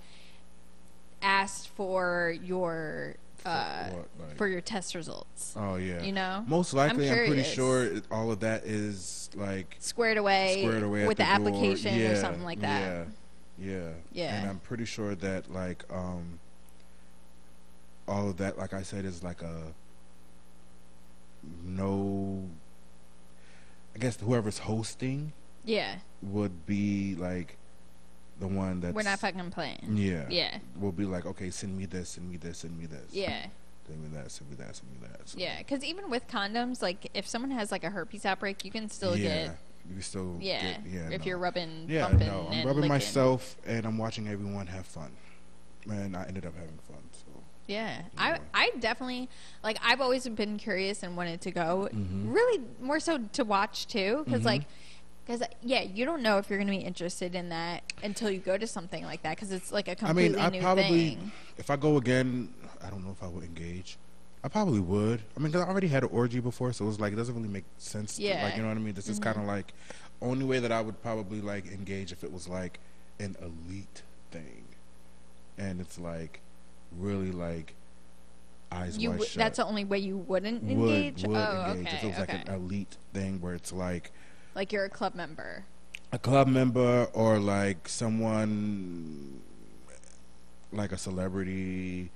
asked for your uh, what, like- for your test results. Oh yeah. You know, Most likely, I'm, pretty sure all of that is like squared away, squared away with the, the, application yeah, or something like that. Yeah, yeah, Yeah. And I'm pretty sure that like um, all of that, like I said, is like a no. I guess whoever's hosting Yeah, would be like the one that we're not fucking playing. yeah Yeah, will be like okay send me this send me this send me this yeah, send me that send me that send me that so, yeah. Because even with condoms, like if someone has like a herpes outbreak, you can still yeah get you still yeah. get, yeah if no. you're rubbing, Yeah, no, I'm and rubbing licking. myself and I'm watching everyone have fun. And I ended up having fun. So Yeah, Yeah. I I definitely like. I've always been curious and wanted to go. Mhm. Really, more so to watch too, because Mhm. like, because yeah, you don't know if you're going to be interested in that until you go to something like that, because it's like a I completely mean, I new probably, thing. if I go again, I don't know if I would engage. I probably would. I mean, 'cause I already had an orgy before, so it was like it doesn't really make sense. To, Yeah. like you know what I mean. This is Mhm. kind of like only way that I would probably like engage if it was like an elite thing, and it's like really like eyes You wide w- shut. that's the only way you wouldn't would engage. would oh, engage okay, if it was okay. like an elite thing where it's like like you're a club member. a club member or like someone like a celebrity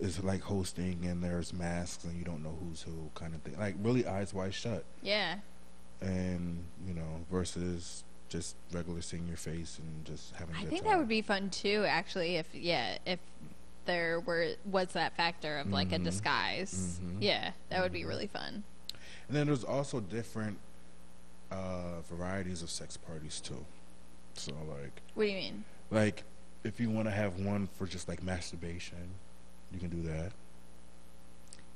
is like hosting and there's masks and you don't know who's who kind of thing like really eyes wide shut Yeah, and you know versus just regular seeing your face and just having a I think time. that would be fun too. Actually, if yeah, if there were was that factor of like a Mhm. disguise. Mhm. Yeah, that would be Mhm. really fun. and then there's also different uh varieties of sex parties too so like What do you mean? like if you want to have one for just like masturbation you can do that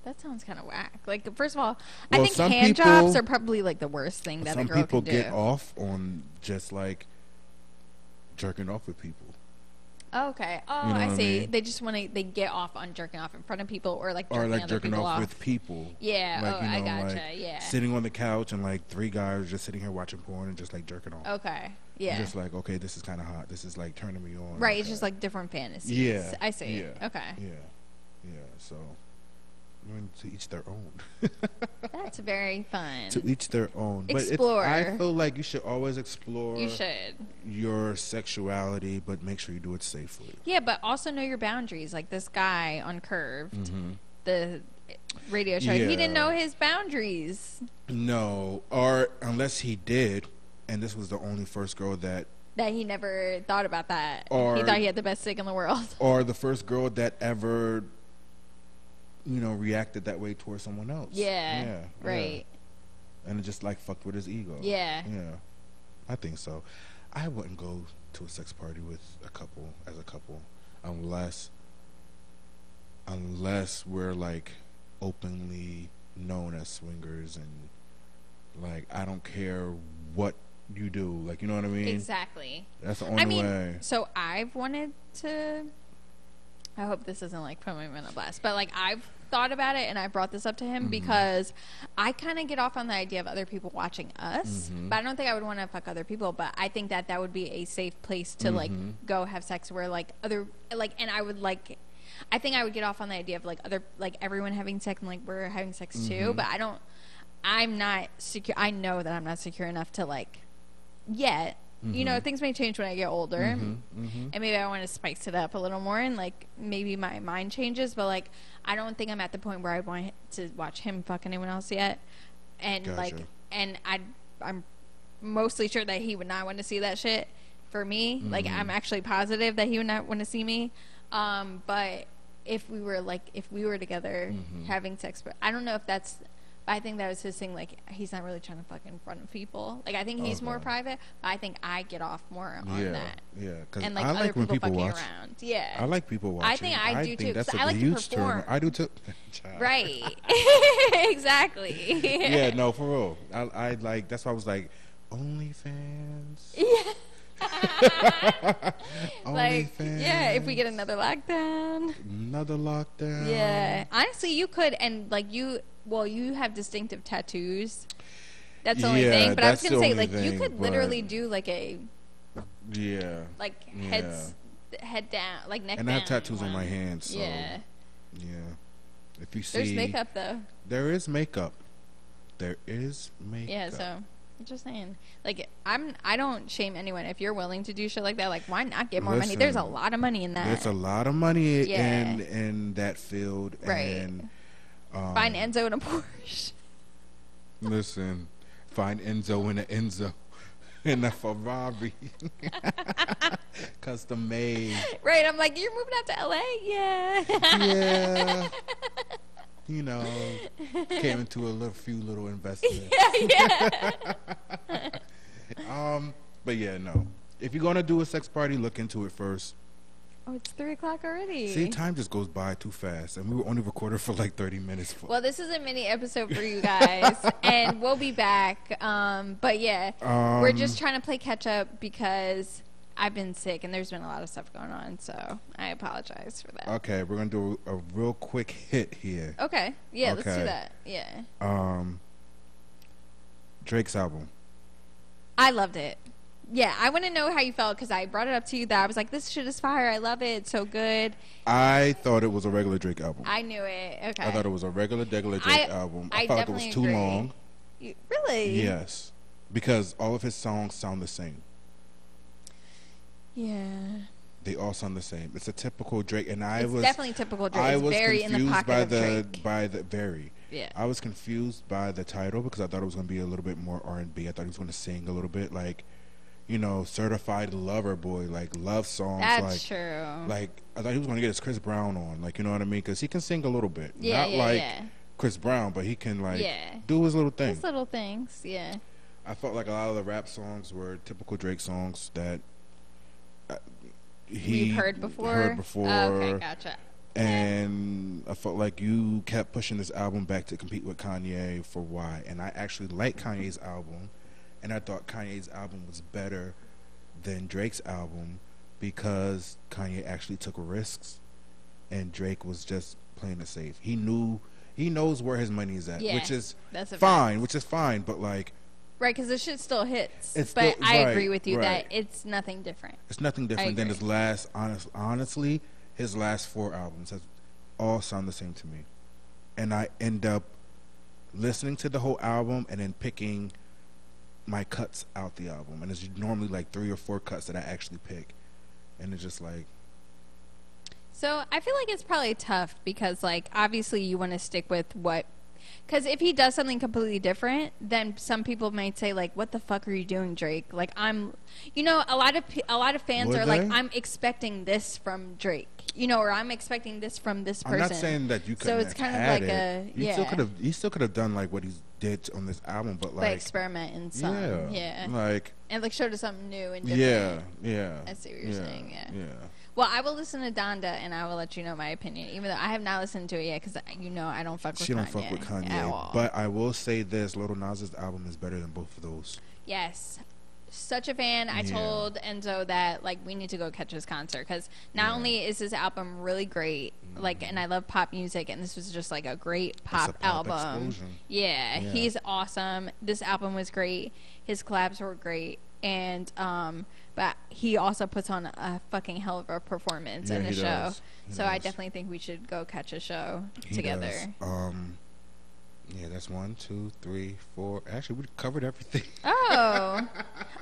That sounds kind of whack. Like, first of all, Well, I think hand jobs are probably like the worst thing that a girl people can do. get off on just like jerking off with people. Okay. Oh, You know I what I see. mean? They just want to. They get off on jerking off in front of people, or like or jerking like other jerking people off, off. with people. Yeah. like, oh, you I gotcha. like, yeah. Sitting on the couch and like three guys just sitting here watching porn and just like jerking off. Okay. Yeah. Just like okay, this is kind of hot. This is like turning me on. right. It's Okay. just like different fantasies. Yeah, I see. yeah. Okay. yeah, yeah. So, I mean, to each their own. That's very fun. to each their own. But Explore. It's, I feel like you should always explore you should. your sexuality, but make sure you do it safely. Yeah, but also know your boundaries. Like this guy on Curved, Mm-hmm. the radio show, he didn't know his boundaries. No, or unless he did, and this was the only first girl that, That he never thought about that. Or he thought he had the best stick in the world. or the first girl that ever, you know, reacted that way towards someone else. Yeah. yeah, Right. yeah. and it just like fucked with his ego. Yeah. yeah, I think so. I wouldn't go to a sex party with a couple as a couple unless, unless we're like openly known as swingers and like I don't care what you do. Like you know what I mean? Exactly. That's the only I mean, way. so I've wanted to. I hope this isn't like putting him in a blast, but like I've thought about it and I brought this up to him Mm-hmm. because I kind of get off on the idea of other people watching us, Mm-hmm. but I don't think I would want to fuck other people. But I think that that would be a safe place to like Mm-hmm. go have sex where like other like, and I would like. I think I would get off on the idea of like other like everyone having sex and like we're having sex Mm-hmm. too, but I don't. I'm not secure. I know that I'm not secure enough to like yet. You Mm-hmm. know, things may change when I get older, and maybe I want to spice it up a little more, and like maybe my mind changes. But like, I don't think I'm at the point where I want to watch him fuck anyone else yet. And like, and I, I'm mostly sure that he would not want to see that shit for me. Like, Mm-hmm. I'm actually positive that he would not want to see me. Um, but if we were like, if we were together Mm-hmm. having sex, but I don't know if that's. I think that was his thing. Like he's not really trying to fuck in front of people. Like I think he's more private. But I think I get off more on yeah, that. yeah. Because And like I other like when people, people fucking watch. around. Yeah. I like people watching. I think I do too, That's a I like to huge turn. perform. I do too. Right. exactly. yeah, no, for real. I, I like. That's why I was like, OnlyFans. like OnlyFans. yeah, if we get another lockdown. another lockdown. Yeah. Honestly, you could and like you well, you have distinctive tattoos. That's the only Yeah, thing. But I was gonna say like you could literally do like a Yeah. like heads head down like neck And I have down tattoos on my um, hands. So, yeah. Yeah. If you see, There's makeup though. There is makeup. There is makeup. Yeah, so I'm just saying. Like I'm I don't shame anyone. If you're willing to do shit like that, like why not get more money? There's a lot of money in that. There's a lot of money Yeah. in in that field. Right. And um, Find Enzo in a Porsche. listen, find Enzo in an Enzo. In a Ferrari, custom made. right, I'm like, you're moving out to LA? Yeah. Yeah, you know, came into a little few little investments. yeah. Um, but yeah, no. If you're gonna do a sex party, look into it first. Oh, it's three o'clock already. See, time just goes by too fast, and we were only recorded for like 30 minutes. Well, this is a mini episode for you guys, and we'll be back. Um, but yeah, we're Um, just trying to play catch up because I've been sick and there's been a lot of stuff going on. So I apologize for that. okay, we're gonna do a, a real quick hit here. Okay, yeah, let's do Okay. that. Yeah, Um, Drake's album. I loved it. Yeah, I want to know how you felt because I brought it up to you that I was like, "This shit is fire. I love it. It's so good." I thought it was a regular Drake album. I knew it. Okay, I thought it was a regular, regular I- Drake album. I, I felt like it was too agree. long. You- really? Yes, because all of his songs sound the same. Yeah. They all sound the same. It's a typical Drake, and I it's was definitely typical Drake. I was very in the confused pocket by of the Drake. by the very. Yeah. I was confused by the title because I thought it was going to be a little bit more R and B. I thought he was going to sing a little bit like, you know, certified lover boy, like love songs. That's like, true. Like I thought he was going to get his Chris Brown on, like you know what I mean? Because he can sing a little bit, Yeah, not yeah, like yeah. Chris Brown, but he can like Yeah. do his little thing. Just little things. Yeah. I felt like a lot of the rap songs were typical Drake songs that uh, he We've heard before. Heard before. Oh, okay, gotcha. and I felt like you kept pushing this album back to compete with Kanye for why. And I actually like Kanye's album, and I thought Kanye's album was better than Drake's album because Kanye actually took risks, and Drake was just playing it safe. He knew he knows where his money is at, Yeah, which is that's fine, fact. which is fine. But like, Right, because the shit still hits. It's but still- I right, agree with you right. that it's nothing different. It's nothing different than his last. Honest, honestly, his last four albums has all sound the same to me, and I end up listening to the whole album and then picking my cuts out the album, and it's normally like three or four cuts that I actually pick, and it's just like So I feel like it's probably tough because, like, obviously you want to stick with what. Because if he does something completely different, then some people might say, like, "What the fuck are you doing, Drake?" Like, I'm, you know, a lot of a lot of fans Would are like, they? "I'm expecting this from Drake," you know, or "I'm expecting this from this person." I'm not saying that you couldn't it's have kind of had like it. a- You still could have. You still could have done like what he did on this album, but but like experiment in some, yeah, yeah, like and like showed us something new and different. yeah, yeah. I see what you're yeah, saying, yeah. yeah. Well, I will listen to Donda and I will let you know my opinion, even though I have not listened to it yet because you know I don't fuck with She don't Kanye fuck with Kanye, at all. but I will say this: Lil Nas's album is better than both of those. yes, such a fan. I Yeah. told Enzo that like we need to go catch his concert because not Yeah. only is this album really great, like, and I love pop music, and this was just like a great pop, a pop album. Yeah, Yeah. he's awesome. This album was great. His collabs were great, and um, but he also puts on a fucking hell of a performance in the he show. does. So I definitely think we should go catch a show He together. Um, yeah, that's one, two, three, four. Actually, we covered everything. Oh,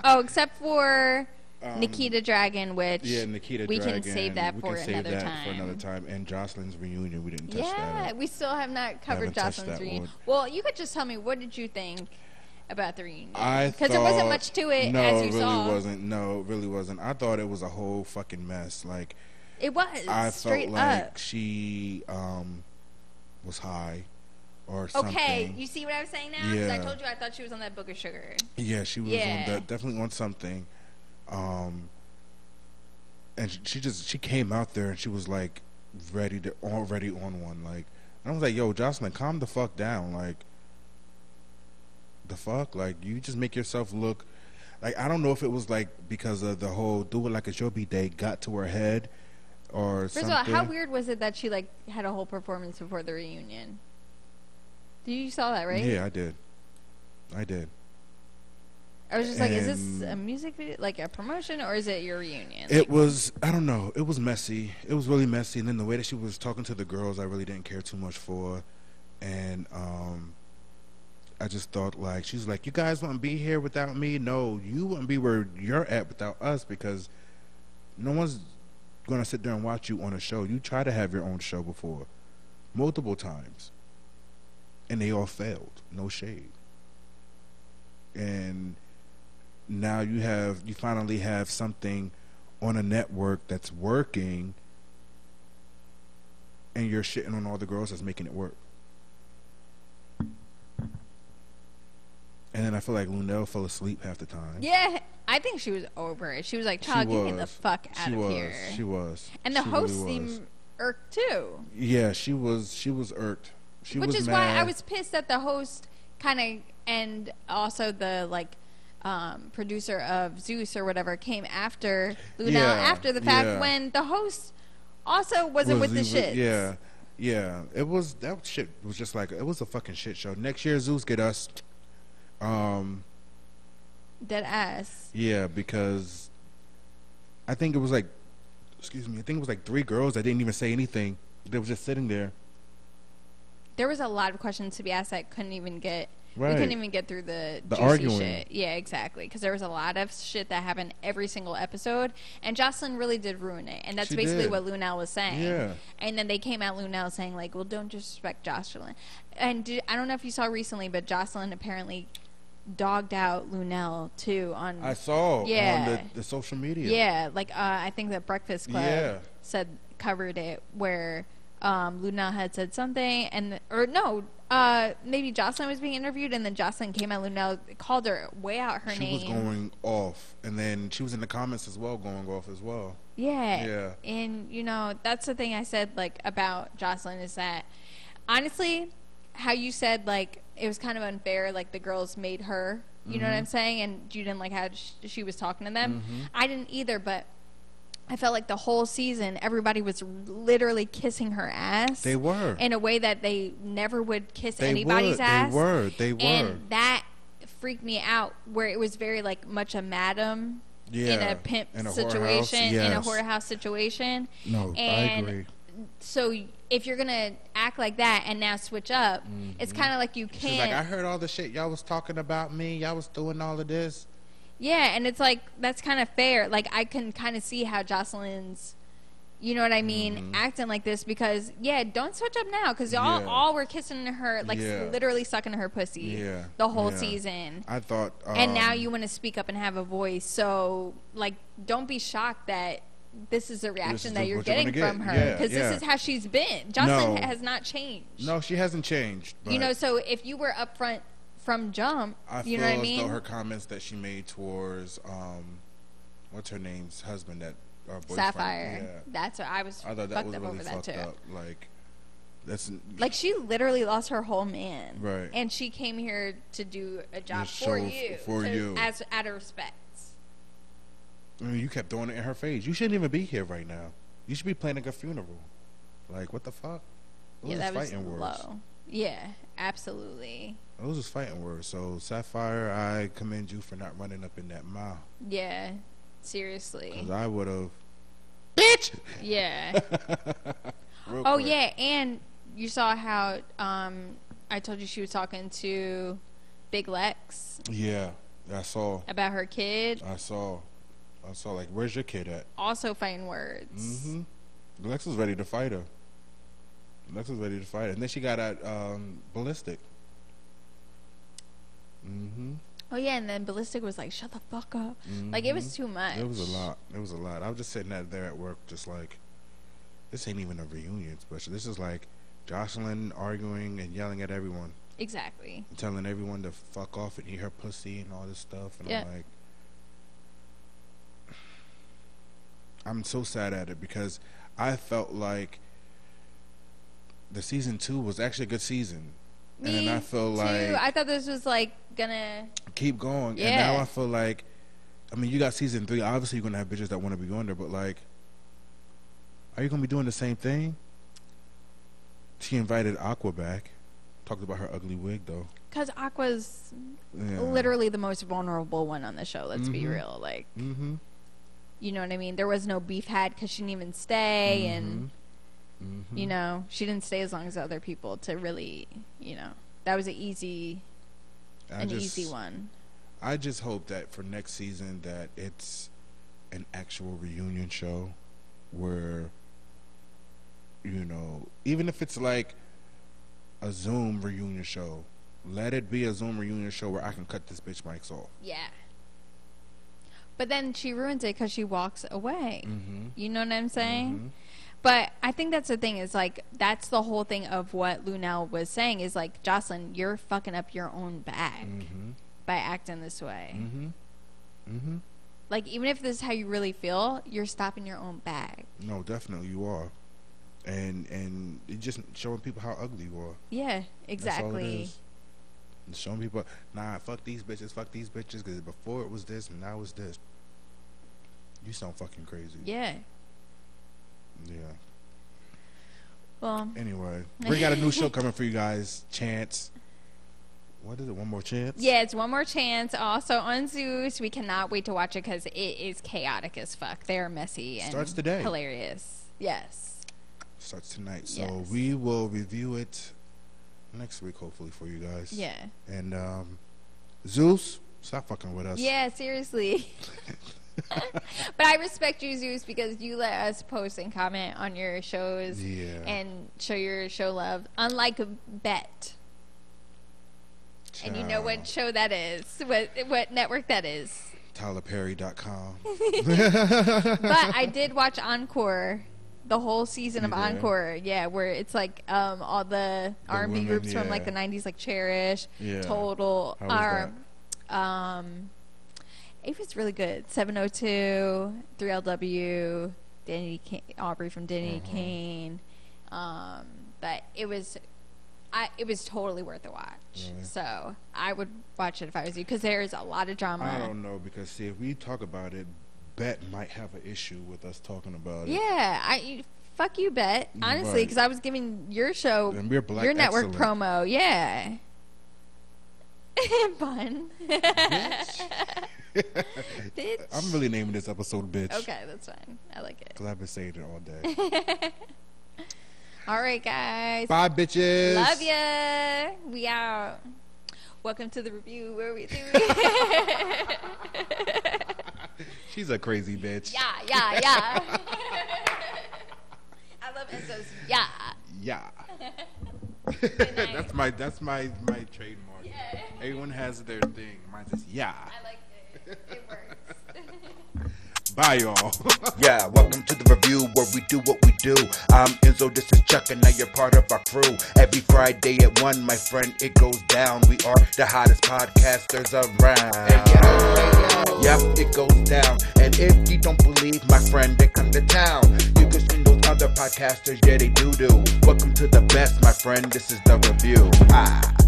oh, except for Um, Nikita Dragun, which Yeah, Nikita we Dragun. can save that we for can save another that time. For another time. And Joseline's reunion, we didn't touch yeah, that. we still have not covered Joseline's reunion. one. Well, you could just tell me what did you think about the reunion? I Because there wasn't much to it, No, as you it really saw. wasn't. No, it really wasn't. I thought it was a whole fucking mess. Like It was I straight felt like up. she um was high or something. Okay, you see what I was saying now? 'Cause I told you I thought she was on that book of sugar. Yeah, she was Yeah. on that. Definitely on something. Um, and she, she just she came out there and she was like ready to already on one. Like I was like, "Yo, Joseline, calm the fuck down." Like the fuck, like you just make yourself look like I don't know if it was like because of the whole "do it like it's your day" got to her head or First something. of all, how weird was it that she like had a whole performance before the reunion? You saw that right? Yeah, I did. I did. I was just like, is this a music video, like a promotion, or is it your reunion? It was I don't know. It was messy. It was really messy, and then the way that she was talking to the girls, I really didn't care too much for, and um, I just thought like she's like, you guys wouldn't be here without me. No, you wouldn't be where you're at without us because no one's gonna sit there and watch you on a show. You try to have your own show before, multiple times, and they all failed. No shade. And now you have you finally have something on a network that's working and you're shitting on all the girls that's making it work. And then I feel like Lunel fell asleep half the time. yeah, I think she was over it. She was like, "Child, get me the fuck out she of was. here." She was. and the She host really seemed irked too, Yeah, she was. She was irked. She which was is mad. why I was pissed that the host kind of and also the like um, producer of Zeus or whatever came after Luna Yeah, after the fact yeah. when the host also wasn't was with the shit. Yeah, yeah. It was that shit was just like it was a fucking shit show. Next year, Zeus get us. Um. dead ass. Yeah, because I think it was like, excuse me, I think it was like three girls that didn't even say anything. They were just sitting there. There was a lot of questions to be asked that couldn't even get. Right. We couldn't even get through the, The juicy arguing. shit. Yeah, exactly. Because there was a lot of shit that happened every single episode, and Joseline really did ruin it. And that's She basically did. what Lunel was saying. Yeah. And then they came at Lunel saying like, "Well, don't disrespect Joseline." And I don't know if you saw recently, but Joseline apparently dogged out Lunel too on. I saw Yeah. on the, the social media. Yeah, like uh, I think that Breakfast Club Yeah. said covered it where um, Luna had said something, and or no, uh, maybe Joseline was being interviewed, and then Joseline came at Luna, called her way out her she name. She was going off, and then she was in the comments as well, going off as well. Yeah. Yeah. And you know, that's the thing I said like about Joseline is that honestly, how you said like it was kind of unfair like the girls made her, you know what Mm-hmm. I'm saying, and you didn't like how she was talking to them. I didn't either, but I felt like the whole season everybody was literally kissing her ass. They were. in a way that they never would kiss They anybody's would. ass. They were. They were. And that freaked me out where it was very like much a madam in a pimp in a situation in a whorehouse situation no, I and agree. so if you're gonna act like that and now switch up it's kind of like you Mm-hmm. She's can't like, I heard all the shit y'all was talking about me. Y'all was doing all of this. Yeah and it's like that's kind of fair like i can kind of see how joseline's you know what i mean acting like this because yeah don't switch up now because all, Mm-hmm. Yeah. all were kissing her like Yeah. literally sucking her pussy Yeah, the whole yeah. season I thought. Um, and now you want to speak up and have a voice so like don't be shocked that this is the reaction that the- you're getting from get. her Yeah, because yeah. this is how she's been joseline No. has not changed No, she hasn't changed. You know so if you were upfront from jump I you feel know what i as mean though her comments that she made towards um, what's her name's husband that uh, boyfriend. sapphire Yeah. that's what i was I thought that fucked was up really over that fucked too up. Like that's like she literally lost her whole man Right. and she came here to do a job Just for you for to- you. as out of respect. I mean, you kept throwing it in her face. You shouldn't even be here right now. You should be planning a funeral. Like, what the fuck? Those yeah, that was fighting words. low. Yeah, absolutely. Those is fighting words. So, Sapphire, I commend you for not running up in that mouth. Yeah, seriously. Because I would have. Bitch! Yeah. Real oh quick. yeah, and you saw how um, I told you she was talking to Big Lex Yeah, I saw. about her kid, I saw. I saw, like, where's your kid at? also fighting words. Mm-hmm. Lex was ready to fight her. Lex was ready to fight. And then she got at um, Ballistic. Mm-hmm. Oh yeah, and then Ballistic was like, "Shut the fuck up!" Like it was too much. It was a lot. It was a lot. I was just sitting out there at work, just like, this ain't even a reunion special. This is like Joseline arguing and yelling at everyone, Exactly. and telling everyone to fuck off and eat her pussy and all this stuff. And Yeah. I'm like, I'm so sad at it because I felt like the season two was actually a good season. and then I feel like I thought this was like gonna. keep going. And Yeah. now I feel like, I mean, you got season three. Obviously, you're gonna have bitches that want to be on there, but like, are you gonna be doing the same thing? She invited Aqua back. Talked about her ugly wig though. Because Aqua's Yeah. literally the most vulnerable one on the show. Let's be Mhm. real. Like, Mm-hmm. you know what I mean? There was no beef had because she didn't even stay, and Mm-hmm. you know she didn't stay as long as other people to really, you know, that was an easy, I an just, easy one. I just hope that for next season that it's an actual reunion show where you know, even if it's like a Zoom reunion show, let it be a Zoom reunion show where I can cut this bitch mics off. Yeah. But then she ruins it because she walks away. Mm-hmm. You know what I'm saying? But I think that's the thing is like that's the whole thing of what Lunel was saying is like Joseline, you're fucking up your own bag Mm-hmm. by acting this way. Mm-hmm. Mm-hmm. Like even if this is how you really feel, you're stopping your own bag. No, definitely you are, and and it just showing people how ugly you are. Yeah, That's all it exactly. is. Showing people, nah, fuck these bitches, fuck these bitches, because before it was this and now it's this. You sound fucking crazy. Yeah. Yeah. Well, Anyway, we got a new show coming for you guys. Chance. What is it? One more chance. yeah, it's one more chance. Also on Zeus, we cannot wait to watch it because it is chaotic as fuck. They are messy and Starts today. hilarious. Yes. Starts tonight, so Yes. we will review it next week, hopefully for you guys. Yeah. And um, Zeus, stop fucking with us. Yeah, seriously. but I respect you, Zeus, because you let us post and comment on your shows Yeah. and show your show love. Unlike BET, and you know what show that is, what what network that is. TylerPerry.com. But I did watch Encore, the whole season of did? Encore. Yeah, where it's like um, all the, R&B women, groups from like the '90s, like Cherish, Yeah. Total. Or, um, it was really good. 702, 3LW, Danity Kane, Aubrey from Danity Uh-huh. Kane. Um, but it was, I it was totally worth a watch. Really? So I would watch it if I was you because there's a lot of drama. I don't know because see if we talk about it, BET might have an issue with us talking about it. Yeah, I fuck you, BET honestly, because I was giving your show, And we're black your network excellent. promo. Yeah, fun. Bitch. I'm really naming this episode "Bitch" okay. That's fine. I like it. because I've been saying it all day. All right, guys. Bye, bitches. Love ya. We out. Welcome to the review where we do. She's a crazy bitch. yeah, yeah, yeah. I love Enzo's. Yeah. Yeah. that's my that's my my trademark. Yeah. Everyone has their thing. Mine's just yeah. I like it. It works. Bye, y'all. Yeah, welcome to the review where we do what we do. I'm Enzo, this is Chuck, and now you're part of our crew. Every Friday at 1, my friend, it goes down. We are the hottest podcasters around. Yep, it goes down. And if you don't believe, my friend, they come to town. You can see those other podcasters, yeah, they do do. Welcome to the best, my friend, this is the review. Ah.